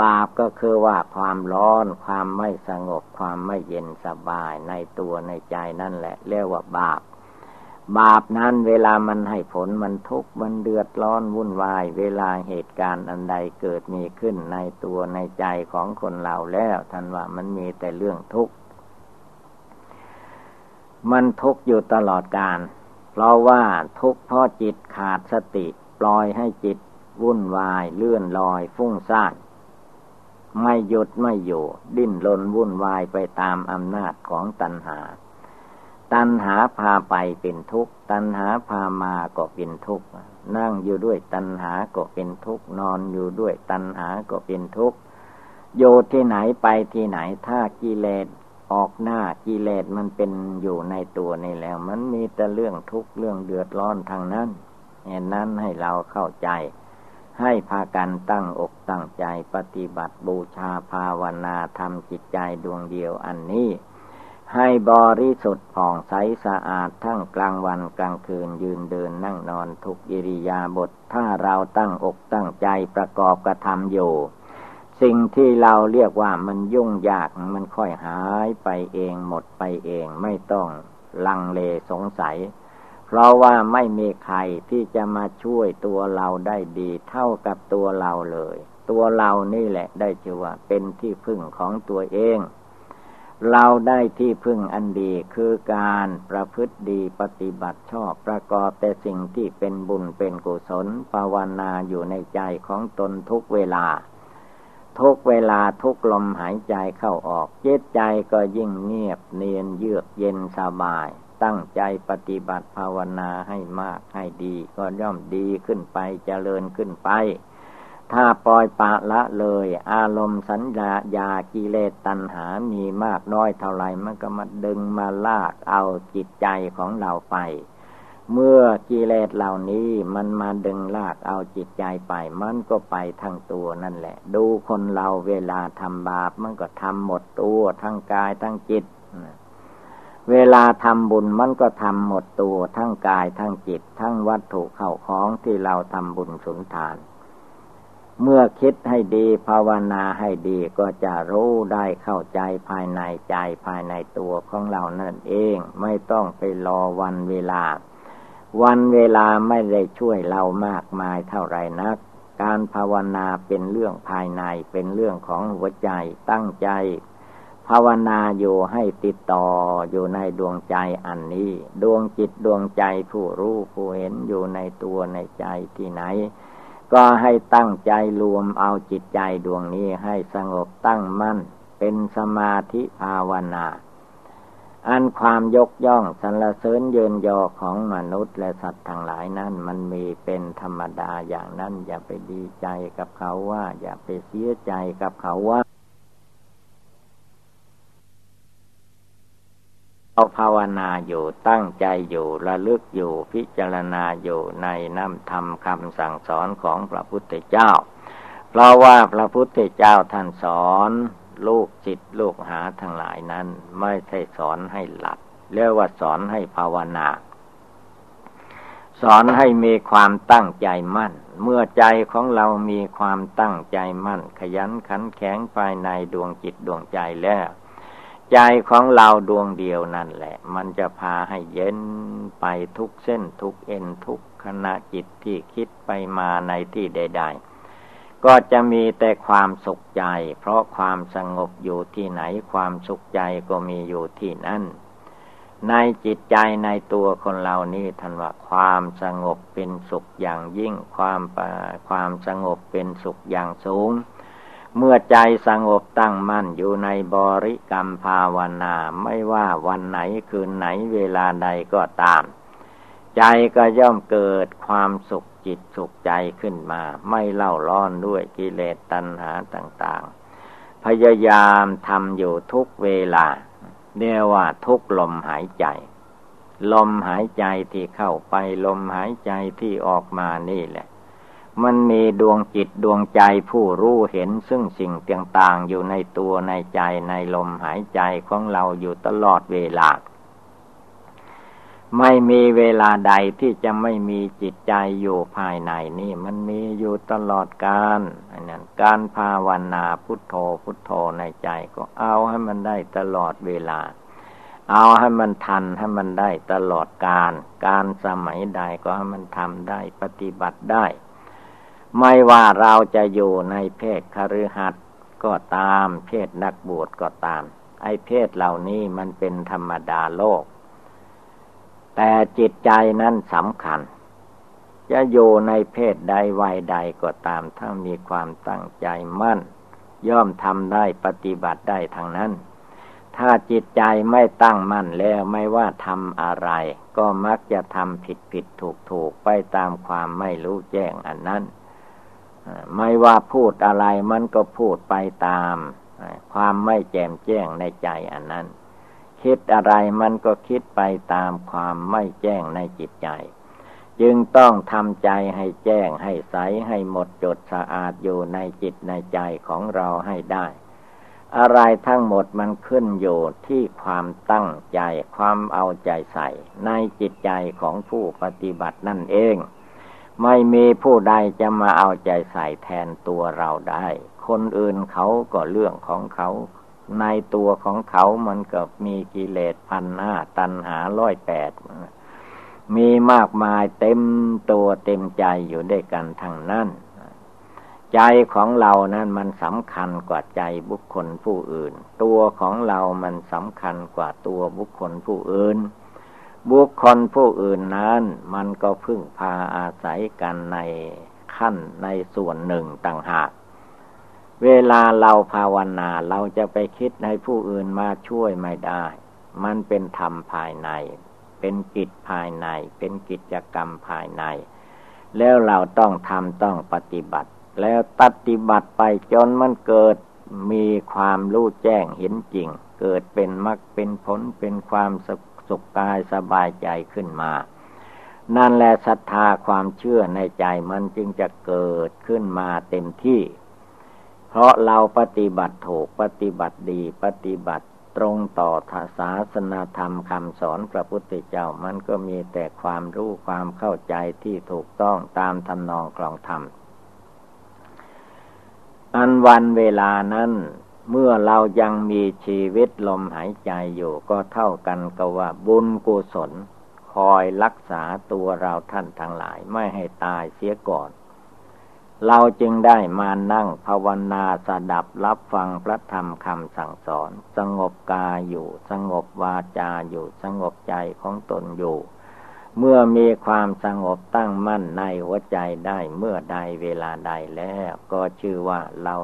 S1: บาปก็คือว่าความร้อน ความไม่สงบ ความไม่เย็นสบายในตัวในใจนั่นแหละ เรียกว่าบาป บาปนั้นเวลามันให้ผลมันทุกข์มันเดือดร้อนวุ่นวาย เวลาเหตุการณ์อันใดเกิดมีขึ้นในตัวในใจของคนเราแล้วท่านว่ามันมีแต่เรื่องทุกข์มันทุกข์อยู่ตลอดการ เพราะว่าทุกข์เพราะจิตขาดสติ ปล่อยให้จิตวุ่นวายเลื่อนลอยฟุ้งซ่านไม่หยุดไม่อยู่ ดิ้นรนวุ่นวายไปตามอำนาจของตัณหา ตัณหาพาไปเป็นทุกข์ ตัณหาพามาก็เป็นทุกข์ นั่งอยู่ด้วยตัณหาก็เป็นทุกข์ นอนอยู่ด้วยตัณหาก็เป็นทุกข์ โยที่ไหนไปที่ไหน ถ้ากิเลสออกหน้ากิเลสมันเป็นอยู่ในตัวนี่แล้ว มันมีแต่เรื่องทุกข์เรื่องเดือดร้อนทางนั้นเหตุนั้นให้เราเข้าใจ ให้พากันตั้งอกตั้งใจปฏิบัติบูชาภาวนาทำจิตใจดวงเดียวอันนี้ ให้บริสุทธิ์ผ่องใสสะอาดทั้งกลางวันกลางคืนยืนเดินนั่งนอนทุกอิริยาบถถ้าเราตั้งอกตั้งใจประกอบกระทำอยู่ สิ่งที่เราเรียกว่ามันยุ่งยากมันค่อยหายไปเองหมดไปเองไม่ต้องลังเลสงสัย เพราะว่าไม่มีใครที่จะมาช่วยตัวเราได้ดีเท่ากับตัวเราเลย ตัวเรานี่แหละได้ชื่อว่าเป็นที่พึ่งของตัวเอง เราได้ที่พึ่งอันดีคือการประพฤติดีปฏิบัติชอบประกอบแต่สิ่งที่เป็นบุญเป็นกุศลภาวนาอยู่ในใจของตนทุกเวลา ทุกเวลาทุกลมหายใจเข้าออกเจตใจก็ยิ่งเงียบเนียนเยือกเย็นสบาย ตั้งใจปฏิบัติภาวนาให้มากให้ดี ก็ย่อมดีขึ้นไปเจริญขึ้นไป ถ้าปล่อยปะละเลย อารมณ์สัญญายากิเลสตัณหามีมากน้อยเท่าไรมันก็มาดึงมาลากเอาจิตใจของเราไป เมื่อกิเลสเหล่านี้มันมาดึงลากเอาจิตใจไป มันก็ไปทั้งตัวนั่นแหละ ดูคนเราเวลาทำบาปมันก็ทำหมดตัวทั้งกายทั้งจิตเวลาทำบุญมันก็ทำหมดตัวทั้งกายทั้งจิต ทั้งวัตถุเข้าของที่เราทำบุญสุนทาน เมื่อคิดให้ดีภาวนาให้ดีก็จะรู้ได้เข้าใจภายในใจภายในตัวของเรานั่นเอง ไม่ต้องไปรอวันเวลา วันเวลาไม่ได้ช่วยเรามากมายเท่าไรนัก การภาวนาเป็นเรื่องภายในเป็นเรื่องของหัวใจตั้งใจ ภาวนาอยู่ให้ติดต่ออยู่ในดวงใจอันนี้ ดวงจิตดวงใจผู้รู้ผู้เห็นอยู่ในตัวในใจที่ไหน ก็ให้ตั้งใจรวมเอาจิตใจดวงนี้ให้สงบตั้งมั่น เป็นสมาธิภาวนา อันความยกย่องสรรเสริญเยินยอของมนุษย์และสัตว์ทั้งหลายนั้นมันมีเป็นธรรมดาอย่างนั้น อย่าไปดีใจกับเขาว่า อย่าไปเสียใจกับเขาว่า เราภาวนาอยู่ตั้งใจอยู่ระลึกอยู่พิจารณาอยู่ในน้ำธรรมคำสั่งสอนของพระพุทธเจ้า เพราะว่าพระพุทธเจ้าท่านสอนลูกจิตลูกหาทั้งหลายนั้น ไม่ใช่สอนให้หลับเรียกว่าสอนให้ภาวนา สอนให้มีความตั้งใจมั่น เมื่อใจของเรามีความตั้งใจมั่น ขยันขันแข็งภายในดวงจิตดวงใจแล้ว ใจของเราดวงเดียวนั่นแหละ มันจะพาให้เย็นไปทุกเส้นทุกเอ็นทุกขณะจิตที่คิดไปมาในที่ใด ๆ ก็จะมีแต่ความสุขใจ เพราะความสงบอยู่ที่ไหนความสุขใจก็มีอยู่ที่นั่น ในจิตใจในตัวคนเรานี่ท่านว่าความสงบเป็นสุขอย่างยิ่งความความสงบเป็นสุขอย่างสูง เมื่อใจสงบตั้งมั่นอยู่ในบริกรรมภาวนา ไม่ว่าวันไหนคืนไหนเวลาใดก็ตาม ใจก็ย่อมเกิดความสุขจิตสุขใจขึ้นมา ไม่เล่าร้อนด้วยกิเลสตัณหาต่างๆ พยายามทำอยู่ทุกเวลาเรียกว่าทุกลมหายใจ ลมหายใจที่เข้าไปลมหายใจที่ออกมานี่แหละ มันมีดวงจิตดวงใจผู้รู้เห็นซึ่งสิ่งต่างๆอยู่ในตัวในใจในลมหายใจของเราอยู่ตลอดเวลา ไม่มีเวลาใดที่จะไม่มีจิตใจอยู่ภายในนี่มันมีอยู่ตลอดกาลนั้นการภาวนาพุทโธพุทโธในใจก็เอาให้มันได้ตลอดเวลาเอาให้มันทันให้มันได้ตลอดกาลการสมัยใดก็ให้มันทำได้ปฏิบัติได้ ไม่ว่าเราจะอยู่ในเพศคฤหัสถ์ก็ตาม เพศนักบวชก็ตาม ไอ้เพศเหล่านี้มันเป็นธรรมดาโลก แต่จิตใจนั้นสำคัญ จะอยู่ในเพศใดวัยใดก็ตาม ถ้ามีความตั้งใจมั่น ย่อมทำได้ปฏิบัติได้ทางนั้น ถ้าจิตใจไม่ตั้งมั่นแล้วไม่ว่าทำอะไร ก็มักจะทำผิดผิดถูกถูกไปตามความไม่รู้แจ้งอันนั้น ไม่ว่าพูดอะไรมันก็พูดไปตาม ความไม่แจ่มแจ้งในใจอันนั้น คิดอะไรมันก็คิดไปตามความไม่แจ้งในจิตใจ จึงต้องทำใจให้แจ้งให้ใสให้หมดจดสะอาดอยู่ในจิตในใจของเราให้ได้ อะไรทั้งหมดมันขึ้นอยู่ที่ความตั้งใจความเอาใจใส่ ในจิตใจของผู้ปฏิบัตินั่นเอง ไม่มีผู้ใดจะมาเอาใจใส่แทนตัวเราได้ คนอื่นเขาก็เรื่องของเขา ในตัวของเขามันก็มีกิเลสพันห้าตันหาร้อยแปด มีมากมายเต็มตัวเต็มใจอยู่ด้วยกันทั้งนั้น ใจของเรานั้นมันสำคัญกว่าใจบุคคลผู้อื่น ตัวของเรามันสำคัญกว่าตัวบุคคลผู้อื่น บุคคลผู้อื่นนั้นมันก็พึ่งพาอาศัยกันในขั้นในส่วนหนึ่งต่างหาก เวลาเราภาวนาเราจะไปคิดให้ผู้อื่นมาช่วยไม่ได้ มันเป็นธรรมภายใน เป็นกิจภายใน เป็นกิจกรรมภายใน แล้วเราต้องทำต้องปฏิบัติ แล้วปฏิบัติไปจนมันเกิดมีความรู้แจ้งเห็นจริง เกิดเป็นมรรคเป็นผลเป็นความส สุขกายสบายใจขึ้นมา นั่นแหละศรัทธาความเชื่อในใจมันจึงจะเกิดขึ้นมาเต็มที่ เพราะเราปฏิบัติถูกปฏิบัติดีปฏิบัติตรงต่อศาสนาธรรมคำสอนพระพุทธเจ้ามันก็มีแต่ความรู้ความเข้าใจที่ถูกต้องตามทำนองคลองธรรม อันวันเวลานั้น เมื่อเรายังมีชีวิตลมหายใจอยู่ก็เท่ากันกับว่าบุญกุศล คอยรักษาตัวเราท่านทั้งหลายไม่ให้ตายเสียก่อน เราจึงได้มานั่งภาวนาสดับรับฟังพระธรรมคำสั่งสอน สงบกายอยู่ สงบวาจาอยู่ สงบใจของตนอยู่ เมื่อมีความสงบตั้งมั่นในหัวใจได้เมื่อใดเวลาใดแล้วก็ชื่อว่าเรา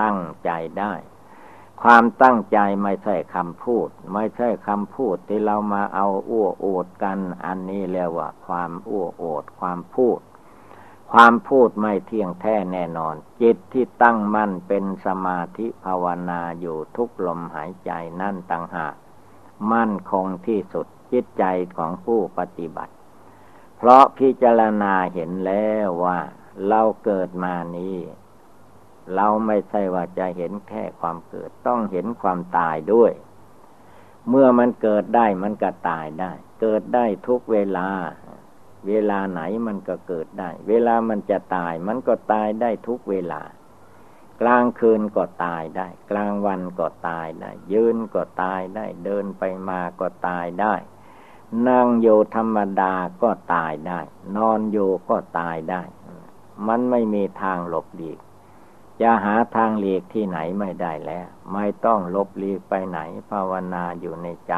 S1: ตั้งใจได้ ความตั้งใจไม่ใช่คำพูด ไม่ใช่คำพูดที่เรามาเอาอ้วโอดกัน อันนี้เรียกว่า ความอ้วโอดความพูด ความพูดไม่เที่ยงแท้แน่นอน จิตที่ตั้งมั่นเป็นสมาธิภาวนาอยู่ทุกลมหายใจนั่นต่างหากมั่นคงที่สุดจิตใจของผู้ปฏิบัติ เพราะพิจารณาเห็นแล้วว่า เราเกิดมานี้ เราไม่ใช่ว่าจะเห็นแค่ความเกิด ต้องเห็นความตายด้วย เมื่อมันเกิดได้มันก็ตายได้ เกิดได้ทุกเวลา เวลาไหนมันก็เกิดได้ เวลามันจะตาย มันก็ตายได้ทุกเวลา กลางคืนก็ตายได้ กลางวันก็ตายได้ ยืนก็ตายได้ เดินไปมาก็ตายได้นั่งอยู่ธรรมดาก็ตายได้ นอนอยู่ก็ตายได้ มันไม่มีทางหลบหลีก จะหาทางหลีกที่ไหนไม่ได้แล้ว ไม่ต้องลบหลีกไปไหน ภาวนาอยู่ในใจ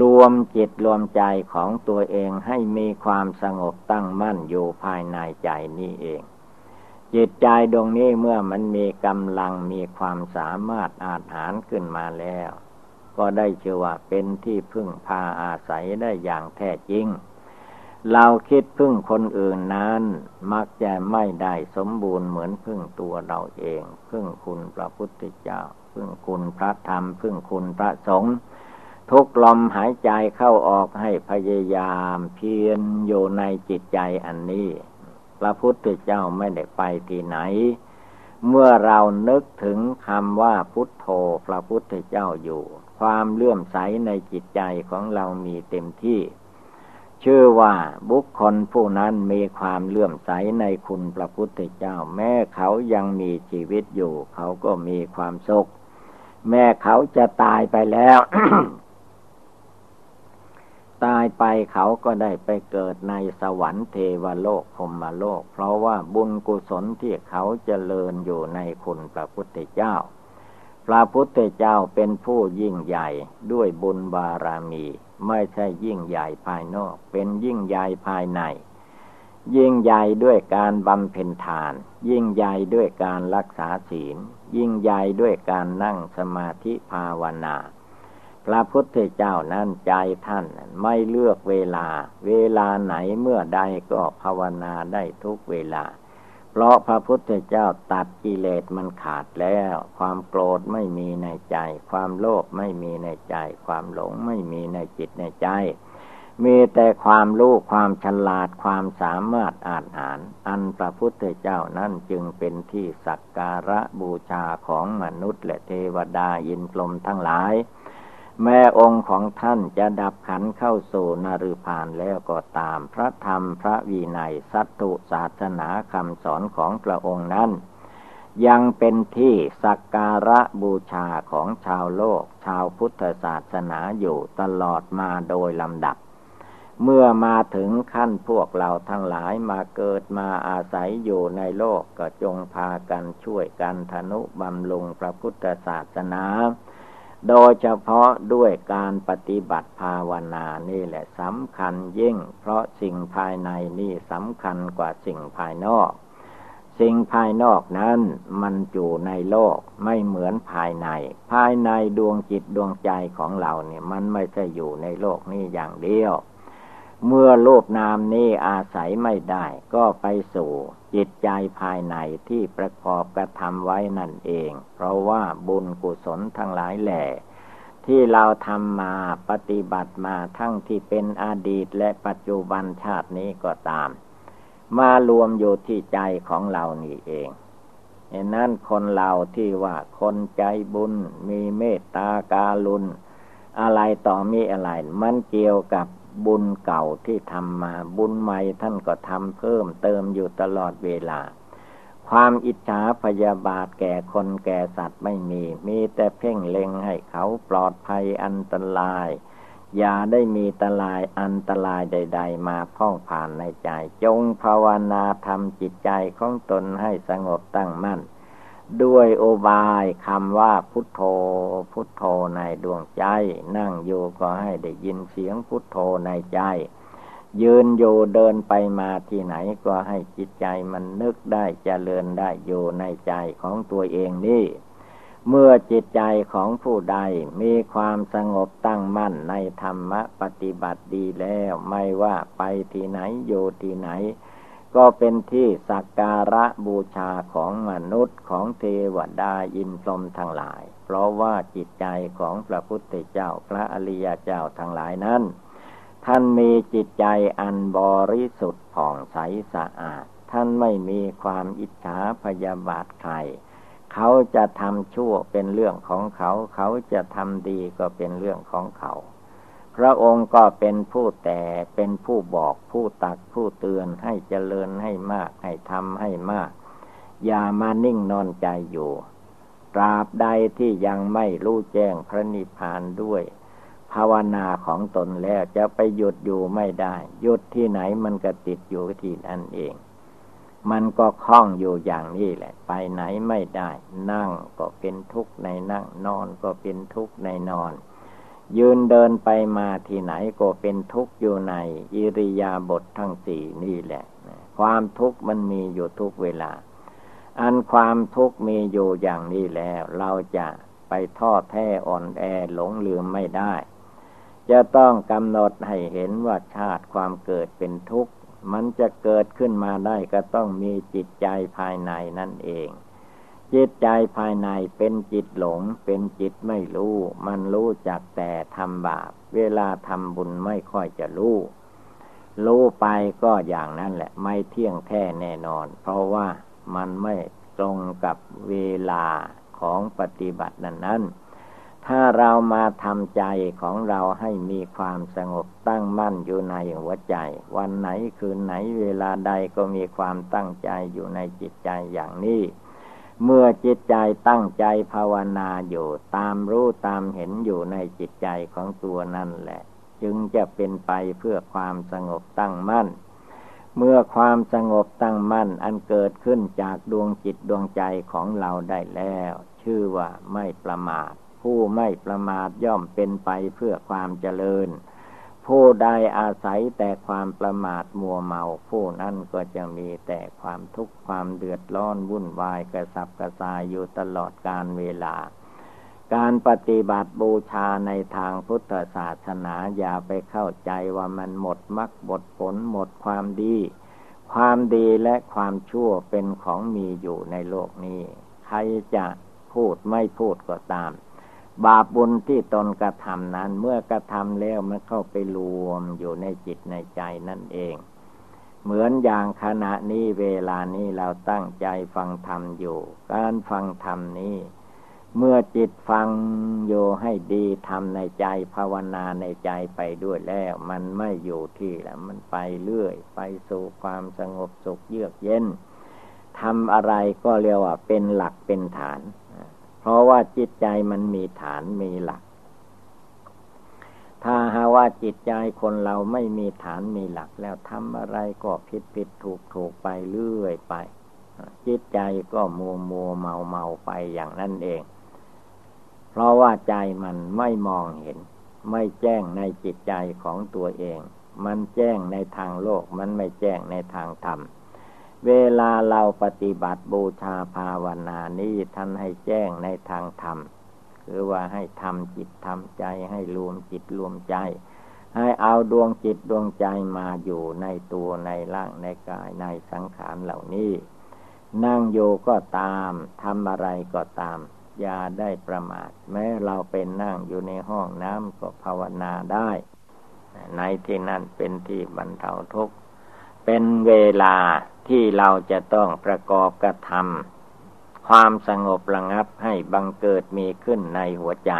S1: รวมจิตรวมใจของตัวเองให้มีความสงบตั้งมั่นอยู่ภายในใจนี่เอง จิตใจดวงนี้เมื่อมันมีกำลังมีความสามารถอาจหารขึ้นมาแล้ว ก็ได้ชื่อว่าเป็นที่พึ่งพาอาศัยได้อย่างแท้จริง เราคิดพึ่งคนอื่นนั้น มักจะไม่ได้สมบูรณ์เหมือนพึ่งตัวเราเอง พึ่งคุณพระพุทธเจ้า พึ่งคุณพระธรรม พึ่งคุณพระสงฆ์ทุกลมหายใจเข้าออกให้พยายามเพียรอยู่ในจิตใจอันนี้ พระพุทธเจ้าไม่ได้ไปที่ไหน เมื่อเรานึกถึงคำว่าพุทโธพระพุทธเจ้าอยู่ ความเลื่อมใสในจิตใจของเรามีเต็มที่ ชื่อว่าบุคคลผู้นั้นมีความเลื่อมใสในคุณพระพุทธเจ้า แม้เขายังมีชีวิตอยู่ เขาก็มีความสุข แม้เขาจะตายไปแล้ว ตายไปเขาก็ได้ไปเกิดในสวรรค์เทวโลกพรมโลก เพราะว่าบุญกุศลที่เขาเจริญอยู่ในคุณพระพุทธเจ้า พระพุทธเจ้าเป็นผู้ยิ่งใหญ่ด้วยบุญบารมี ไม่ใช่ยิ่งใหญ่ภายนอก เป็นยิ่งใหญ่ภายใน ยิ่งใหญ่ด้วยการบำเพ็ญทาน ยิ่งใหญ่ด้วยการรักษาศีล ยิ่งใหญ่ด้วยการนั่งสมาธิภาวนาพระพุทธเจ้านั้นใจท่านไม่เลือกเวลา เวลาไหนเมื่อใดก็ภาวนาได้ทุกเวลา เพราะพระพุทธเจ้าตัดกิเลสมันขาดแล้ว ความโกรธไม่มีในใจ ความโลภไม่มีในใจ ความหลงไม่มีในจิตในใจ มีแต่ความรู้ความฉลาดความสามารถอาจหารอันพระพุทธเจ้านั้นจึงเป็นที่สักการะบูชาของมนุษย์และเทวดาอินพรมทั้งหลาย แม่องค์ของท่านจะดับขันเข้าสู่นรุพานแล้วก็ตาม พระธรรมพระวีนัยสัตตุศาสนาคำสอนของพระองค์นั้น ยังเป็นที่สักการะบูชาของชาวโลก ชาวพุทธศาสนาอยู่ตลอดมาโดยลำดับ เมื่อมาถึงขั้นพวกเราทั้งหลายมาเกิดมาอาศัยอยู่ในโลกก็จงพากันช่วยกันธนุบำรุงพระพุทธศาสนา โดยเฉพาะด้วยการปฏิบัติภาวนานี่แหละสำคัญยิ่ง เพราะสิ่งภายในนี่สำคัญกว่าสิ่งภายนอก สิ่งภายนอกนั้นมันอยู่ในโลกไม่เหมือนภายใน ภายในดวงจิตดวงใจของเราเนี่ยมันไม่ใช่อยู่ในโลกนี้อย่างเดียว เมื่อโลกนามนี้อาศัยไม่ได้ ก็ไปสู่จิตใจภายในที่ประกอบกระทำไว้นั่นเอง เพราะว่าบุญกุศลทั้งหลายแหล่ที่เราทำมาปฏิบัติมาทั้งที่เป็นอดีตและปัจจุบันชาตินี้ก็ตาม มารวมอยู่ที่ใจของเรานี่เองเห็นนั้นคนเราที่ว่าคนใจบุญมีเมตตาการุณ อะไรต่อมีอะไร มันเกี่ยวกับ บุญเก่าที่ทำมาบุญใหม่ท่านก็ทำเพิ่มเติมอยู่ตลอดเวลา ความอิจฉาพยาบาทแก่คนแก่สัตว์ไม่มี มีแต่เพ่งเล็งให้เขาปลอดภัยอันตราย อย่าได้มีตรายอันตรายใด ๆ มาพ้องผ่านในใจ จงภาวนาทำจิตใจของตนให้สงบตั้งมั่น ด้วยโอบายคำว่าพุทโธ พุทโธในดวงใจ นั่งอยู่ก็ให้ได้ยินเสียงพุทโธในใจ ยืนอยู่เดินไปมาที่ไหนก็ให้จิตใจมันนึกได้จเจริญได้อยู่ในใจของตัวเองนี่เมื่อจิตใจของผู้ใดมีความสงบตั้งมั่นในธรรมปฏิบัติดีแล้ว ไม่ว่าไปที่ไหนอยู่ที่ไหน ก็เป็นที่สักการะบูชาของมนุษย์ของเทวดาอินทรมทั้งหลาย เพราะว่าจิตใจของพระพุทธเจ้าพระอริยเจ้าทั้งหลายนั้น ท่านมีจิตใจอันบริสุทธิ์ผ่องใสสะอาด ท่านไม่มีความอิจฉาพยาบาทใครเขาจะทำชั่วเป็นเรื่องของเขา เขาจะทำดีก็เป็นเรื่องของเขา พระองค์ก็เป็นผู้แต่เป็นผู้บอกผู้ตักผู้เตือนให้เจริญให้มาก ให้ทำให้มาก อย่ามานิ่งนอนใจอยู่ ตราบใดที่ยังไม่รู้แจ้งพระนิพพานด้วย ภาวนาของตนแล้วจะไปหยุดอยู่ไม่ได้ หยุดที่ไหนมันก็ติดอยู่ที่นั่นเอง มันก็คล้องอยู่อย่างนี้แหละ ไปไหนไม่ได้ นั่งก็เป็นทุกข์ในนั่งนอนก็เป็นทุกข์ในนอน ยืนเดินไปมาที่ไหนก็เป็นทุกข์อยู่ในอิริยาบถททั้งสี่นี่แหละ ความทุกข์มันมีอยู่ทุกเวลา อันความทุกข์มีอยู่อย่างนี้แล้ว เราจะไปทอดแท้อ่อนแอหลงลืมไม่ได้ จะต้องกำหนดให้เห็นว่าชาติความเกิดเป็นทุกข์ มันจะเกิดขึ้นมาได้ก็ต้องมีจิตใจภายในนั่นเอง จิตใจภายในเป็นจิตหลง เป็นจิตไม่รู้ มันรู้จักแต่ทำบาป เวลาทำบุญไม่ค่อยจะรู้ รู้ไปก็อย่างนั้นแหละ ไม่เที่ยงแท้แน่นอน เพราะว่ามันไม่ตรงกับเวลาของปฏิบัตินั้นนั้นถ้าเรามาทำใจของเราให้มีความสงบตั้งมั่นอยู่ในหัวใจ วันไหนคืนไหนเวลาใดก็มีความตั้งใจอยู่ในจิตใจอย่างนี้ เมื่อจิตใจตั้งใจภาวนาอยู่ตามรู้ตามเห็นอยู่ในจิตใจของตัวนั่นแหละ จึงจะเป็นไปเพื่อความสงบตั้งมั่น เมื่อความสงบตั้งมั่นอันเกิดขึ้นจากดวงจิตดวงใจของเราได้แล้ว ชื่อว่าไม่ประมาท ผู้ไม่ประมาทย่อมเป็นไปเพื่อความเจริญ ผู้ใดอาศัยแต่ความประมาทมัวเมา ผู้นั้นก็จะมีแต่ความทุกข์ความเดือดร้อนวุ่นวายกระสับกระส่ายอยู่ตลอดการเวลา การปฏิบัติบูชาในทางพุทธศาสนาอย่าไปเข้าใจว่ามันหมดมรรคหมดผลหมดความดี ความดีและความชั่วเป็นของมีอยู่ในโลกนี้ ใครจะพูดไม่พูดก็ตาม บาปบุญที่ตนกระทำนั้น เมื่อกระทำแล้วมันเข้าไปรวมอยู่ในจิตในใจนั่นเอง เหมือนอย่างขณะนี้เวลานี้เราตั้งใจฟังธรรมอยู่ การฟังธรรมนี้ เมื่อจิตฟังโยให้ดีทำในใจภาวนาในใจไปด้วยแล้ว มันไม่อยู่ที่แล้วมันไปเรื่อย ไปสู่ความสงบสุขเยือกเย็นทำอะไรก็เรียกว่าเป็นหลักเป็นฐาน เพราะว่าจิตใจมันมีฐานมีหลัก ถ้าหาว่าจิตใจคนเราไม่มีฐานมีหลักแล้วทำอะไรก็ผิดผิดถูกถูกไปเรื่อยไป จิตใจก็มัวมัวเมาเมาไปอย่างนั้นเอง เพราะว่าใจมันไม่มองเห็น ไม่แจ้งในจิตใจของตัวเอง มันแจ้งในทางโลก มันไม่แจ้งในทางธรรม เวลาเราปฏิบัติบูชาภาวนานี้ท่านให้แจ้งในทางธรรม คือว่าให้ทำจิตทำใจให้รวมจิตรวมใจ ให้เอาดวงจิตดวงใจมาอยู่ในตัวในร่างในกายในสังขารเหล่านี้ นั่งโยก็ตามทำอะไรก็ตาม อย่าได้ประมาท แม้เราเป็นนั่งอยู่ในห้องน้ำก็ภาวนาได้ ในที่นั่นเป็นที่บรรเทาทุกข์ เป็นเวลาที่เราจะต้องประกอบกระทำความสงบระงับให้บังเกิดมีขึ้นในหัวใจ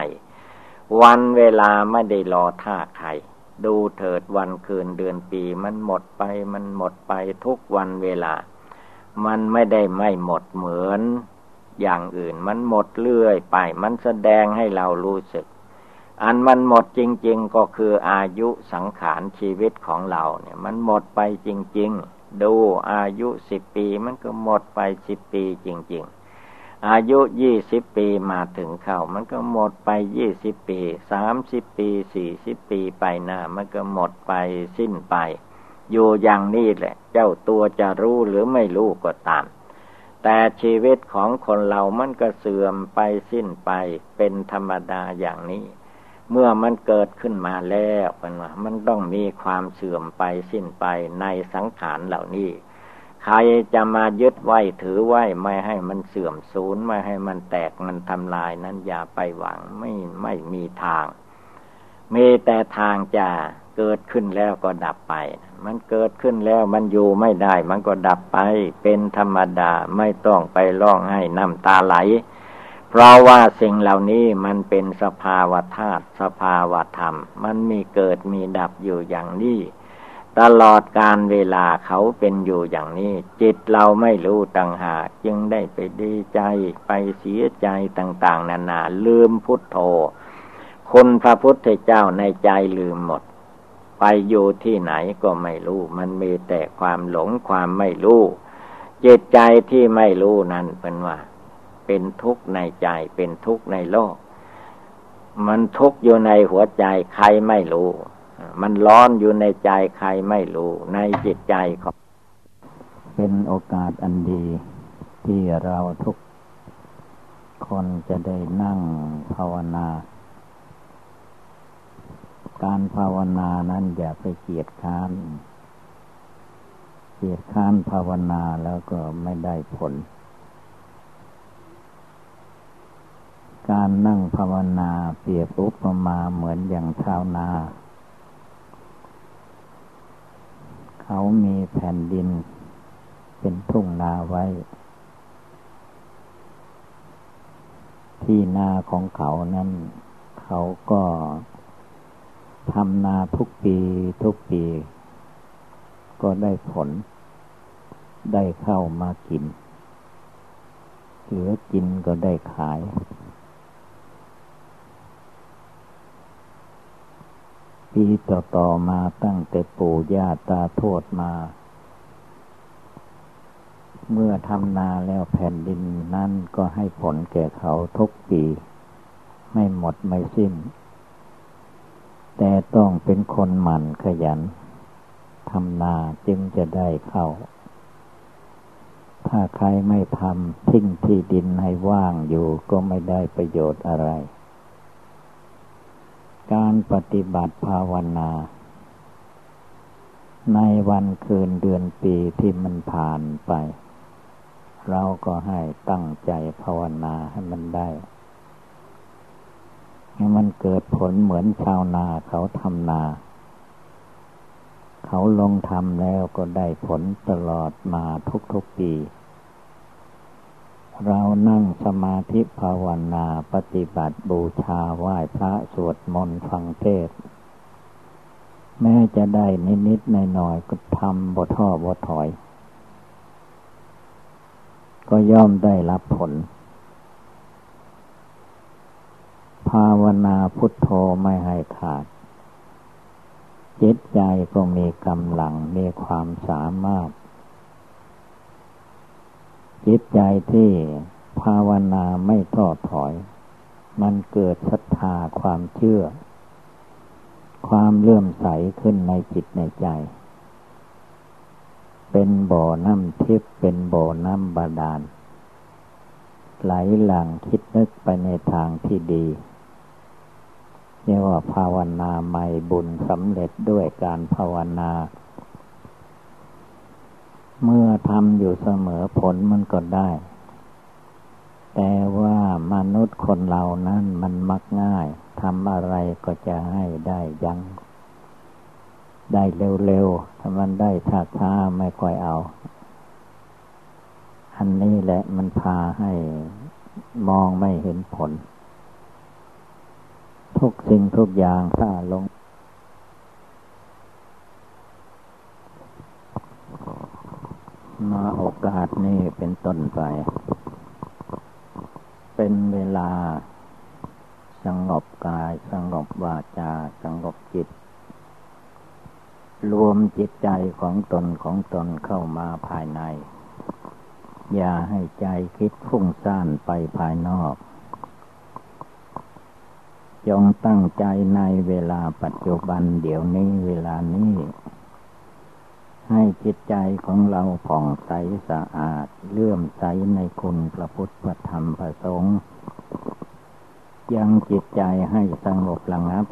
S1: วันเวลาไม่ได้รอท่าใครดูเถิดวันคืนเดือนปีมันหมดไปมันหมดไปทุกวันเวลา มันไม่ได้ไม่หมดเหมือน อย่างอื่นมันหมดเรื่อยไป มันแสดงให้เรารู้สึก อันมันหมดจริง ๆ ก็คืออายุสังขารชีวิตของเราเนี่ย มันหมดไปจริง ๆ ดูอายุสิบปีมันก็หมดไปสิบปีจริง ๆ อายุยี่สิบปีมาถึงเข้า มันก็หมดไปยี่สิบปีสามสิบปีสี่สิบปีไปหน้า มันก็หมดไปสิ้นไป อยู่อย่างนี้แหละ เจ้าตัวจะรู้หรือไม่รู้ก็ตามแต่ชีวิตของคนเรามันก็เสื่อมไปสิ้นไปเป็นธรรมดาอย่างนี้ เมื่อมันเกิดขึ้นมาแล้วมันว่ามันต้องมีความเสื่อมไปสิ้นไปในสังขารเหล่านี้ ใครจะมายึดไว้ถือไว้ไม่ให้มันเสื่อมสูญไม่ให้มันแตกมันทำลายนั้นอย่าไปหวังไม่ไม่มีทาง มีแต่ทางจะเกิดขึ้นแล้วก็ดับไป มันเกิดขึ้นแล้วมันอยู่ไม่ได้ มันก็ดับไป เป็นธรรมดาไม่ต้องไปร้องให้น้ำตาไหล เพราะว่าสิ่งเหล่านี้มันเป็นสภาวธาตุสภาวธรรม มันมีเกิดมีดับอยู่อย่างนี้ ตลอดการเวลาเขาเป็นอยู่อย่างนี้ จิตเราไม่รู้ต่างหากจึงได้ไปดีใจไปเสียใจต่าง ๆ นานาลืมพุทโธคุณพระพุทธเจ้าในใจลืมหมด ไปอยู่ที่ไหนก็ไม่รู้ มันมีแต่ความหลงความไม่รู้จิตใจที่ไม่รู้นั้นเป็นว่า เป็นทุกข์ในใจ เป็นทุกข์ในโลก มันทุกข์อยู่ในหัวใจใครไม่รู้ มันร้อนอยู่ในใจใครไม่รู้ ในจิตใจของเป็นโอกาสอันดีที่เราทุกคนจะได้นั่งภาวนา การภาวนานั้นอย่าไปเกียดค้านเกียดค้านภาวนาแล้วก็ไม่ได้ผล การนั่งภาวนาเปรียบอุปมาเหมือนอย่างชาวนา เขามีแผ่นดิน เป็นทุ่งนาไว้ ที่นาของเขานั้น เขาก็ทำนาทุกปีทุกปี ก็ได้ผล ได้เข้ามากิน เหลือกินก็ได้ขาย ปีต่อๆมาตั้งแต่ปู่ย่าตาโทษมา เมื่อทำนาแล้วแผ่นดินนั่นก็ให้ผลแก่เขาทุกปี ไม่หมดไม่สิ้น แต่ต้องเป็นคนหมั่นขยันทำนาจึงจะได้เข้า ถ้าใครไม่ทำทิ้งที่ดินให้ว่างอยู่ก็ไม่ได้ประโยชน์อะไร การปฏิบัติภาวนา ในวันคืนเดือนปีที่มันผ่านไป เราก็ให้ตั้งใจภาวนาให้มันได้ ให้มันเกิดผลเหมือนชาวนาเขาทำนา เขาลงทำแล้วก็ได้ผลตลอดมาทุกๆปี เรานั่งสมาธิภาวนาปฏิบัติบูชาไหว้พระสวดมนต์ฟังเทศ แม้จะได้นิดๆหน่อยๆก็ทำบ่ท้อบ่ถอย ก็ย่อมได้รับผล ภาวนาพุทโธไม่ให้ขาด จิตใจก็มีกำลังมีความสามารถ จิตใจที่ภาวนาไม่ท้อถอย มันเกิดศรัทธาความเชื่อ ความเลื่อมใสขึ้นในจิตในใจ เป็นบ่อน้ำทิพย์เป็นบ่อน้ำบาดาล ไหลหลังคิดนึกไปในทางที่ดีเรียกว่าภาวนาใหม่บุญสำเร็จด้วยการภาวนา เมื่อทำอยู่เสมอผลมันก็ได้ แต่ว่ามนุษย์คนเรานั้นมันมักง่ายทำอะไรก็จะให้ได้ยัง ได้เร็วๆถ้ามันได้ช้าๆไม่ค่อยเอา อันนี้แหละมันพาให้มองไม่เห็นผล ทุกสิ่งทุกอย่างถ้าลง มาโอกกาสนี้เป็นต้นไป เป็นเวลา สงบกาย สงบวาจา สงบจิต รวมจิตใจของตนของตนเข้ามาภายใน อย่าให้ใจคิดฟุ้งซ่านไปภายนอก จงตั้งใจในเวลาปัจจุบันเดี๋ยวนี้เวลานี้ ให้จิตใจของเราผ่องใสสะอาด เลื่อมใสในคุณพระพุทธธรรมพระสงฆ์ยังจิตใจให้สงบระงับ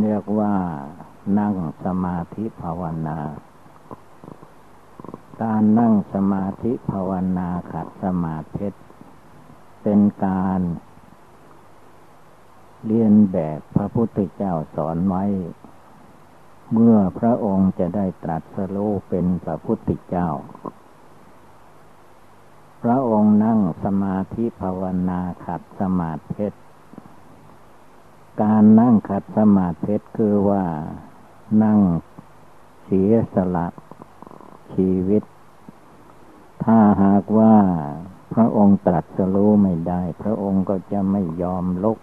S1: เรียกว่านั่งสมาธิภาวนา การนั่งสมาธิภาวนาขัดสมาธิเป็นการ เรียนแบบพระพุทธเจ้าสอนไว้ เมื่อพระองค์จะได้ตรัสรู้เป็นพระพุทธเจ้า พระองค์นั่งสมาธิภาวนาขัดสมาธิการนั่งขัดสมาธิคือว่านั่งเสียสละชีวิต ถ้าหากว่าพระองค์ตรัสรู้ไม่ได้ พระองค์ก็จะไม่ยอมลุก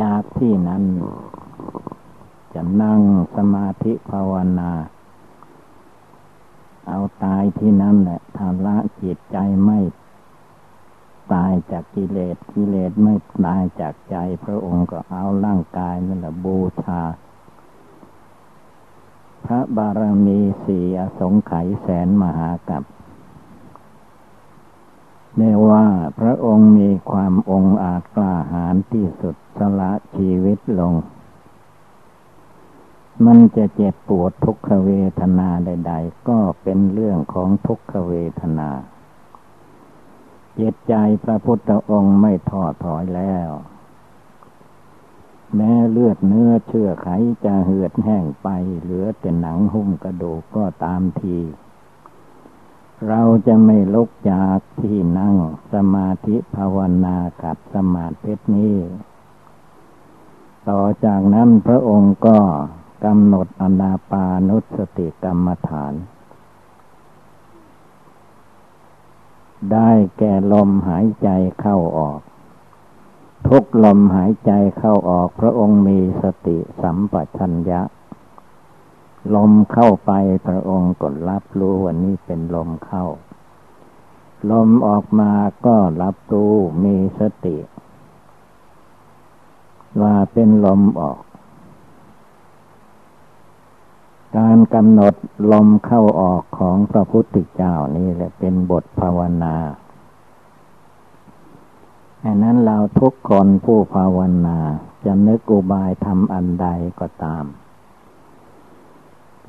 S1: จากที่นั้น จะนั่งสมาธิภาวนา เอาตายที่นั่นแหละทาละจิตใจไม่ตายจากกิเลสกิเลสไม่ตายจากใจ พระองค์ก็เอาร่างกายนั่นแหละบูชาพระบารมีสี่อสงไขยแสนมหากับ เนว่าพระองค์มีความองอาจกล้าหาญที่สุดสละชีวิตลง มันจะเจ็บปวดทุกขเวทนาใด ๆ ก็เป็นเรื่องของทุกขเวทนาเจตใจพระพุทธองค์ไม่ท้อถอยแล้ว แม้เลือดเนื้อเชื่อไขจะเหือดแห้งไป เหลือแต่หนังหุ้มกระดูกก็ตามที เราจะไม่ลุกจากที่นั่งสมาธิภาวนากับสมาธินี้ ต่อจากนั้นพระองค์ก็กำหนดอนาปานุสติกรรมฐาน ได้แก่ลมหายใจเข้าออก ทุกลมหายใจเข้าออกพระองค์มีสติสัมปชัญญะ ลมเข้าไปพระองค์ก็รับรู้ว่านี่เป็นลมเข้า ลมออกมาก็รับรู้มีสติ ว่าเป็นลมออก การกำหนดลมเข้าออกของพระพุทธเจ้านี่แหละเป็นบทภาวนาอันนั้นเราทุกคนผู้ภาวนาจะนึกอุบายทำอันใดก็ตาม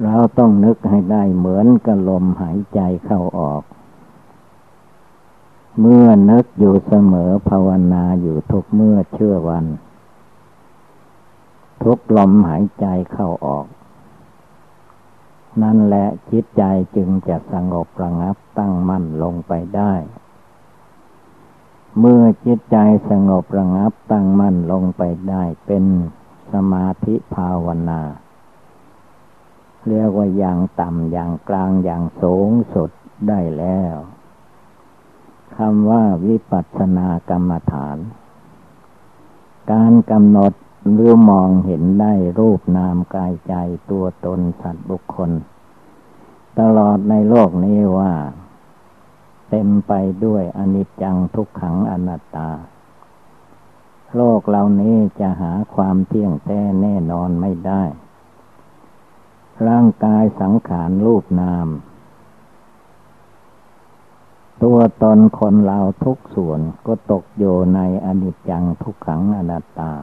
S1: เราต้องนึกให้ได้เหมือนกับลมหายใจเข้าออก เมื่อนึกอยู่เสมอภาวนาอยู่ทุกเมื่อเชื่อวัน ทุกลมหายใจเข้าออก นั่นแหละจิตใจจึงจะสงบระงับตั้งมั่นลงไปได้ เมื่อจิตใจสงบระงับตั้งมั่นลงไปได้เป็นสมาธิภาวนา เรียกว่าอย่างต่ำอย่างกลางอย่างสูงสุดได้แล้วคำว่าวิปัสสนากรรมฐาน การกำหนดหรือมองเห็นได้รูปนามกายใจตัวตนสัตว์บุคคล ตลอดในโลกนี้ว่า เต็มไปด้วยอนิจจังทุกขังอนัตตา โลกเหล่านี้จะหาความเที่ยงแท้แน่นอนไม่ได้ ร่างกายสังขารรูปนาม ตัวตนคนเราทุกส่วนก็ตกอยู่ในอนิจจังทุกขังอนัตตา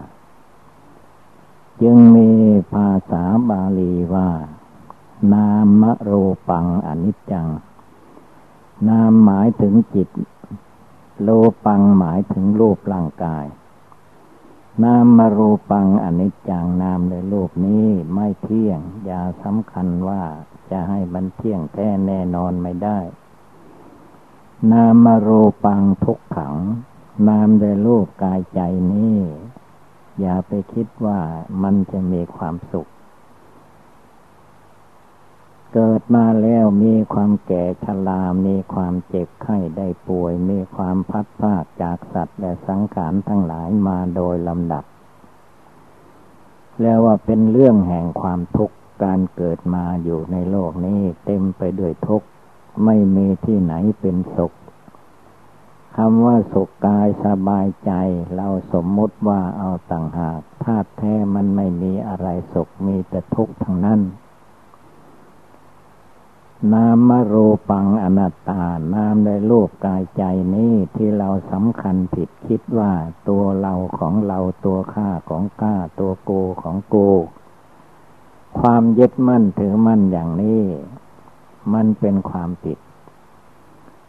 S1: จึงมีภาษาบาลีว่า นามโรปังอนิจจัง นามหมายถึงจิต โลปังหมายถึงรูปร่างกาย นามมารูปังอนิจจังนามในโลกนี้ไม่เที่ยง อย่าสำคัญว่าจะให้มันเที่ยงแท้แน่นอนไม่ได้ นามมารูปังทุกขัง นามในโลกกายใจนี้ อย่าไปคิดว่ามันจะมีความสุข เกิดมาแล้วมีความแก่ชรา มีความเจ็บไข้ได้ป่วย มีความพัดพากจากสัตว์และสังขารทั้งหลายมาโดยลำดับ แล้วว่าเป็นเรื่องแห่งความทุกข์การเกิดมาอยู่ในโลกนี้เต็มไปด้วยทุกข์ ไม่มีที่ไหนเป็นสุขคำว่าสุขกายสบายใจ เราสมมติว่าเอาต่างหากธาตุแท้มันไม่มีอะไรสุขมีแต่ทุกข์ทั้งนั้น นามโรปังอนัตตา นามในโลกกายใจนี้ที่เราสำคัญผิดคิดว่า ตัวเราของเราตัวข้าของข้าตัวโกของโก ความยึดมั่นถือมั่นอย่างนี้ มันเป็นความผิด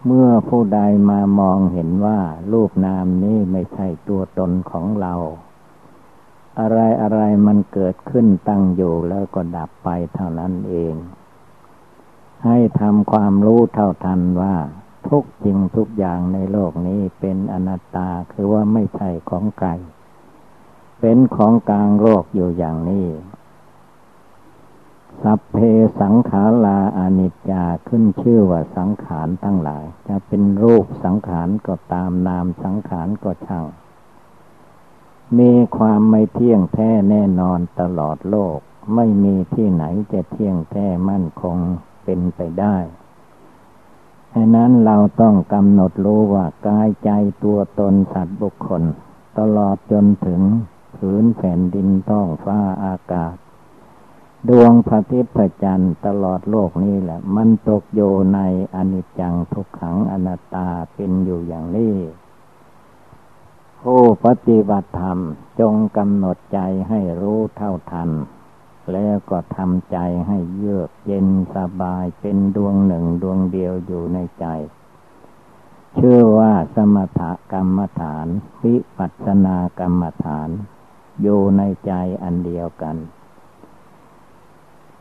S1: เมื่อผู้ใดมามองเห็นว่า รูปนามนี้ไม่ใช่ตัวตนของเรา อะไรอะไรมันเกิดขึ้นตั้งอยู่แล้วก็ดับไปเท่านั้นเอง ให้ทำความรู้เท่าทันว่า ทุกจริงทุกอย่างในโลกนี้เป็นอนัตตาคือว่าไม่ใช่ของไกลเป็นของกลางโลกอยู่อย่างนี้ สัพเพสังขาราอนิจจาขึ้นชื่อว่าสังขารทั้งหลาย จะเป็นรูปสังขารก็ตามนามสังขารก็ช่าง มีความไม่เที่ยงแท้แน่นอนตลอดโลก ไม่มีที่ไหนจะเที่ยงแท้มั่นคง เป็นไปได้ฉะนั้นเราต้องกำหนดรู้ว่ากายใจตัวตนสัตว์บุคคล ตลอดจนถึงผืนแผ่นดินท้องฟ้าอากาศ ดวงพระทิตย์พระจันทร์ตลอดโลกนี้แหละ มันตกโยในอนิจจังทุกขังอนัตตาเป็นอยู่อย่างนี้ผู้ปฏิบัติธรรมจงกำหนดใจให้รู้เท่าทัน แล้วก็ทำใจให้เยือกเย็นสบายเป็นดวงหนึ่งดวงเดียวอยู่ในใจ เชื่อว่าสมถกรรมฐาน วิปัสสนากรรมฐาน อยู่ในใจอันเดียวกัน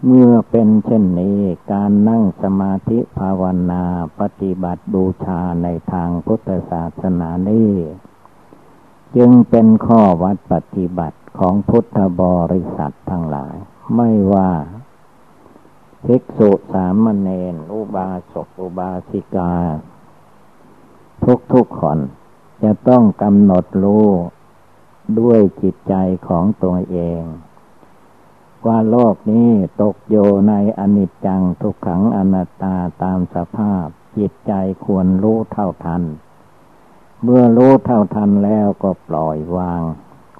S1: เมื่อเป็นเช่นนี้การนั่งสมาธิภาวนาปฏิบัติบูชาในทางพุทธศาสนานี้ จึงเป็นข้อวัดปฏิบัติของพุทธบริษัททั้งหลาย ไม่ว่าภิกษุสามเณรอุบาสกอุบาสิกา ทุกทุกคนจะต้องกำหนดรู้ด้วยจิตใจของตัวเอง ว่าโลกนี้ตกโยในอนิจจังทุกขังอนัตตาตามสภาพ จิตใจควรรู้เท่าทัน เมื่อรู้เท่าทันแล้วก็ปล่อยวาง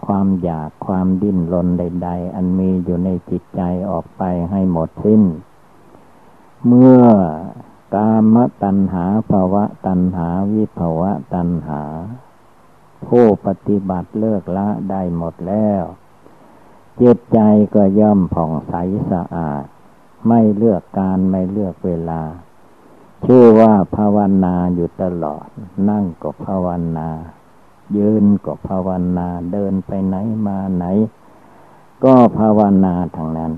S1: ความอยากความดิ้นรนใด ๆ อันมีอยู่ในจิตใจออกไปให้หมดสิ้น เมื่อกามตัณหาภาวะตัณหาวิภาวะตัณหา ผู้ปฏิบัติเลิกละได้หมดแล้วจิตใจก็ย่อมผ่องใสสะอาด ไม่เลือกการไม่เลือกเวลา ชื่อว่าภาวนาอยู่ตลอด นั่งก็ภาวนา ยืนก็ภาวนา เดินไปไหนมาไหน ก็ภาวนาทางนั้น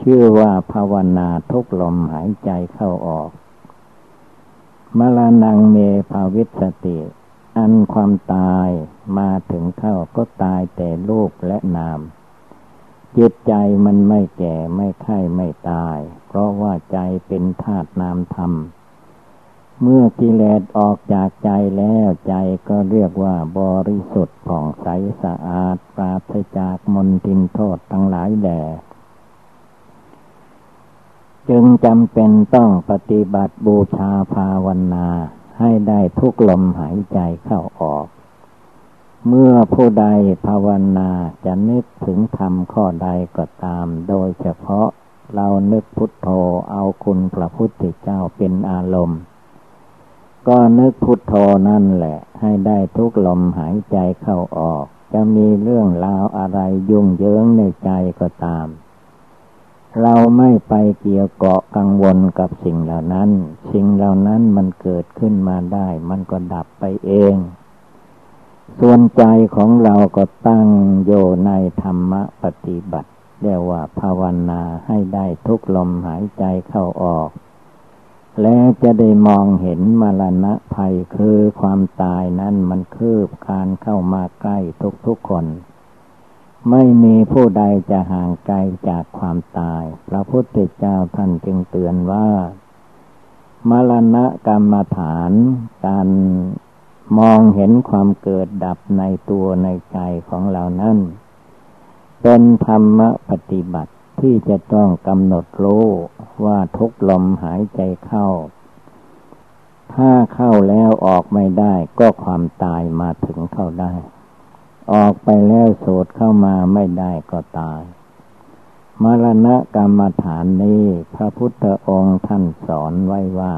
S1: ชื่อว่าภาวนาทุกลมหายใจเข้าออกมรณงเมภาวิสติ อันความตายมาถึงเข้าก็ตายแต่รูปและนาม จิตใจมันไม่แก่ไม่ไข้ไม่ตาย เพราะว่าใจเป็นธาตุนามธรรม เมื่อกิเลสออกจากใจแล้วใจก็เรียกว่าบริสุทธิ์ผ่องใสสะอาด ปราศจากมลทินโทษทั้งหลายแด่จึงจำเป็นต้องปฏิบัติบูชาภาวนาให้ได้ทุกลมหายใจเข้าออก เมื่อผู้ใดภาวนาจะนึกถึงธรรมข้อใดก็ตาม โดยเฉพาะเรานึกพุทโธเอาคุณพระพุทธเจ้าเป็นอารมณ์ ก็นึกพุทโธนั่นแหละ ให้ได้ทุกลมหายใจเข้าออก จะมีเรื่องราวอะไรยุ่งเยิงในใจก็ตาม เราไม่ไปเกี่ยวเกาะกังวลกับสิ่งเหล่านั้น สิ่งเหล่านั้นมันเกิดขึ้นมาได้ มันก็ดับไปเอง ส่วนใจของเราก็ตั้งโยในธรรมปฏิบัติเรียกว่าภาวนาให้ได้ทุกลมหายใจเข้าออก แล้วจะได้มองเห็นมรณะภัยคือความตายนั้นมันคืบคานเข้ามาใกล้ทุกๆคน ไม่มีผู้ใดจะห่างไกลจากความตาย พระพุทธเจ้าท่านจึงเตือนว่ามรณะกรรมฐาน การ มองเห็นความเกิดดับในตัวในใจของเรานั้นเป็นธรรมปฏิบัติที่จะต้องกำหนดรู้ว่าทุกลมหายใจเข้า ถ้าเข้าแล้วออกไม่ได้ก็ความตายมาถึงเข้าได้ ออกไปแล้วสดเข้ามาไม่ได้ก็ตาย มรณะกรรมฐานนี้พระพุทธองค์ท่านสอนไว้ว่า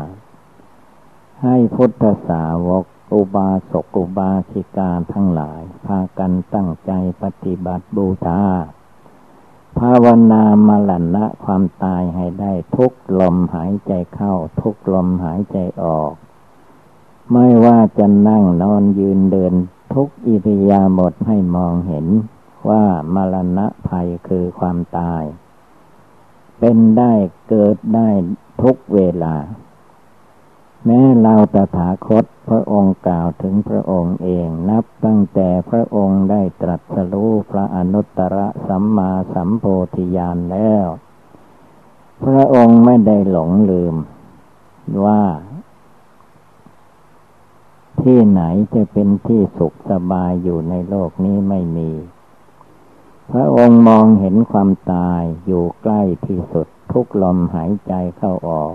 S1: ให้พุทธสาวก อุบาสกอุบาสิกาทั้งหลาย พากันตั้งใจปฏิบัติบูชาภาวนามลัณะความตายให้ได้ทุกลมหายใจเข้า ทุกลมหายใจออก ไม่ว่าจะนั่งนอนยืนเดิน ทุกอิริยาบถให้มองเห็นว่ามรณะภัยคือความตาย เป็นได้เกิดได้ทุกเวลา แม้เราตถาคตพระองค์กล่าวถึงพระองค์เองนับตั้งแต่พระองค์ได้ตรัสรู้พระอนุตตรสัมมาสัมโพธิญาณแล้ว พระองค์ไม่ได้หลงลืมว่า ที่ไหนจะเป็นที่สุขสบายอยู่ในโลกนี้ไม่มี พระองค์มองเห็นความตายอยู่ใกล้ที่สุดทุกลมหายใจเข้าออก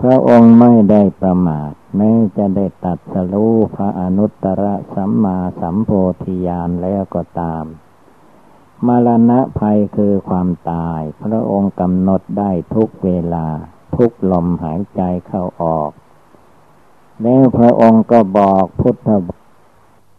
S1: พระองค์ไม่ได้ประมาทแม้จะได้ตัดสรู้พระอนุตตรสัมมาสัมโพธิญาณแล้วก็ตาม มรณะภัยคือความตาย พระองค์กำหนดได้ทุกเวลา ทุกลมหายใจเข้าออก แล้วพระองค์ก็บอกพุทธ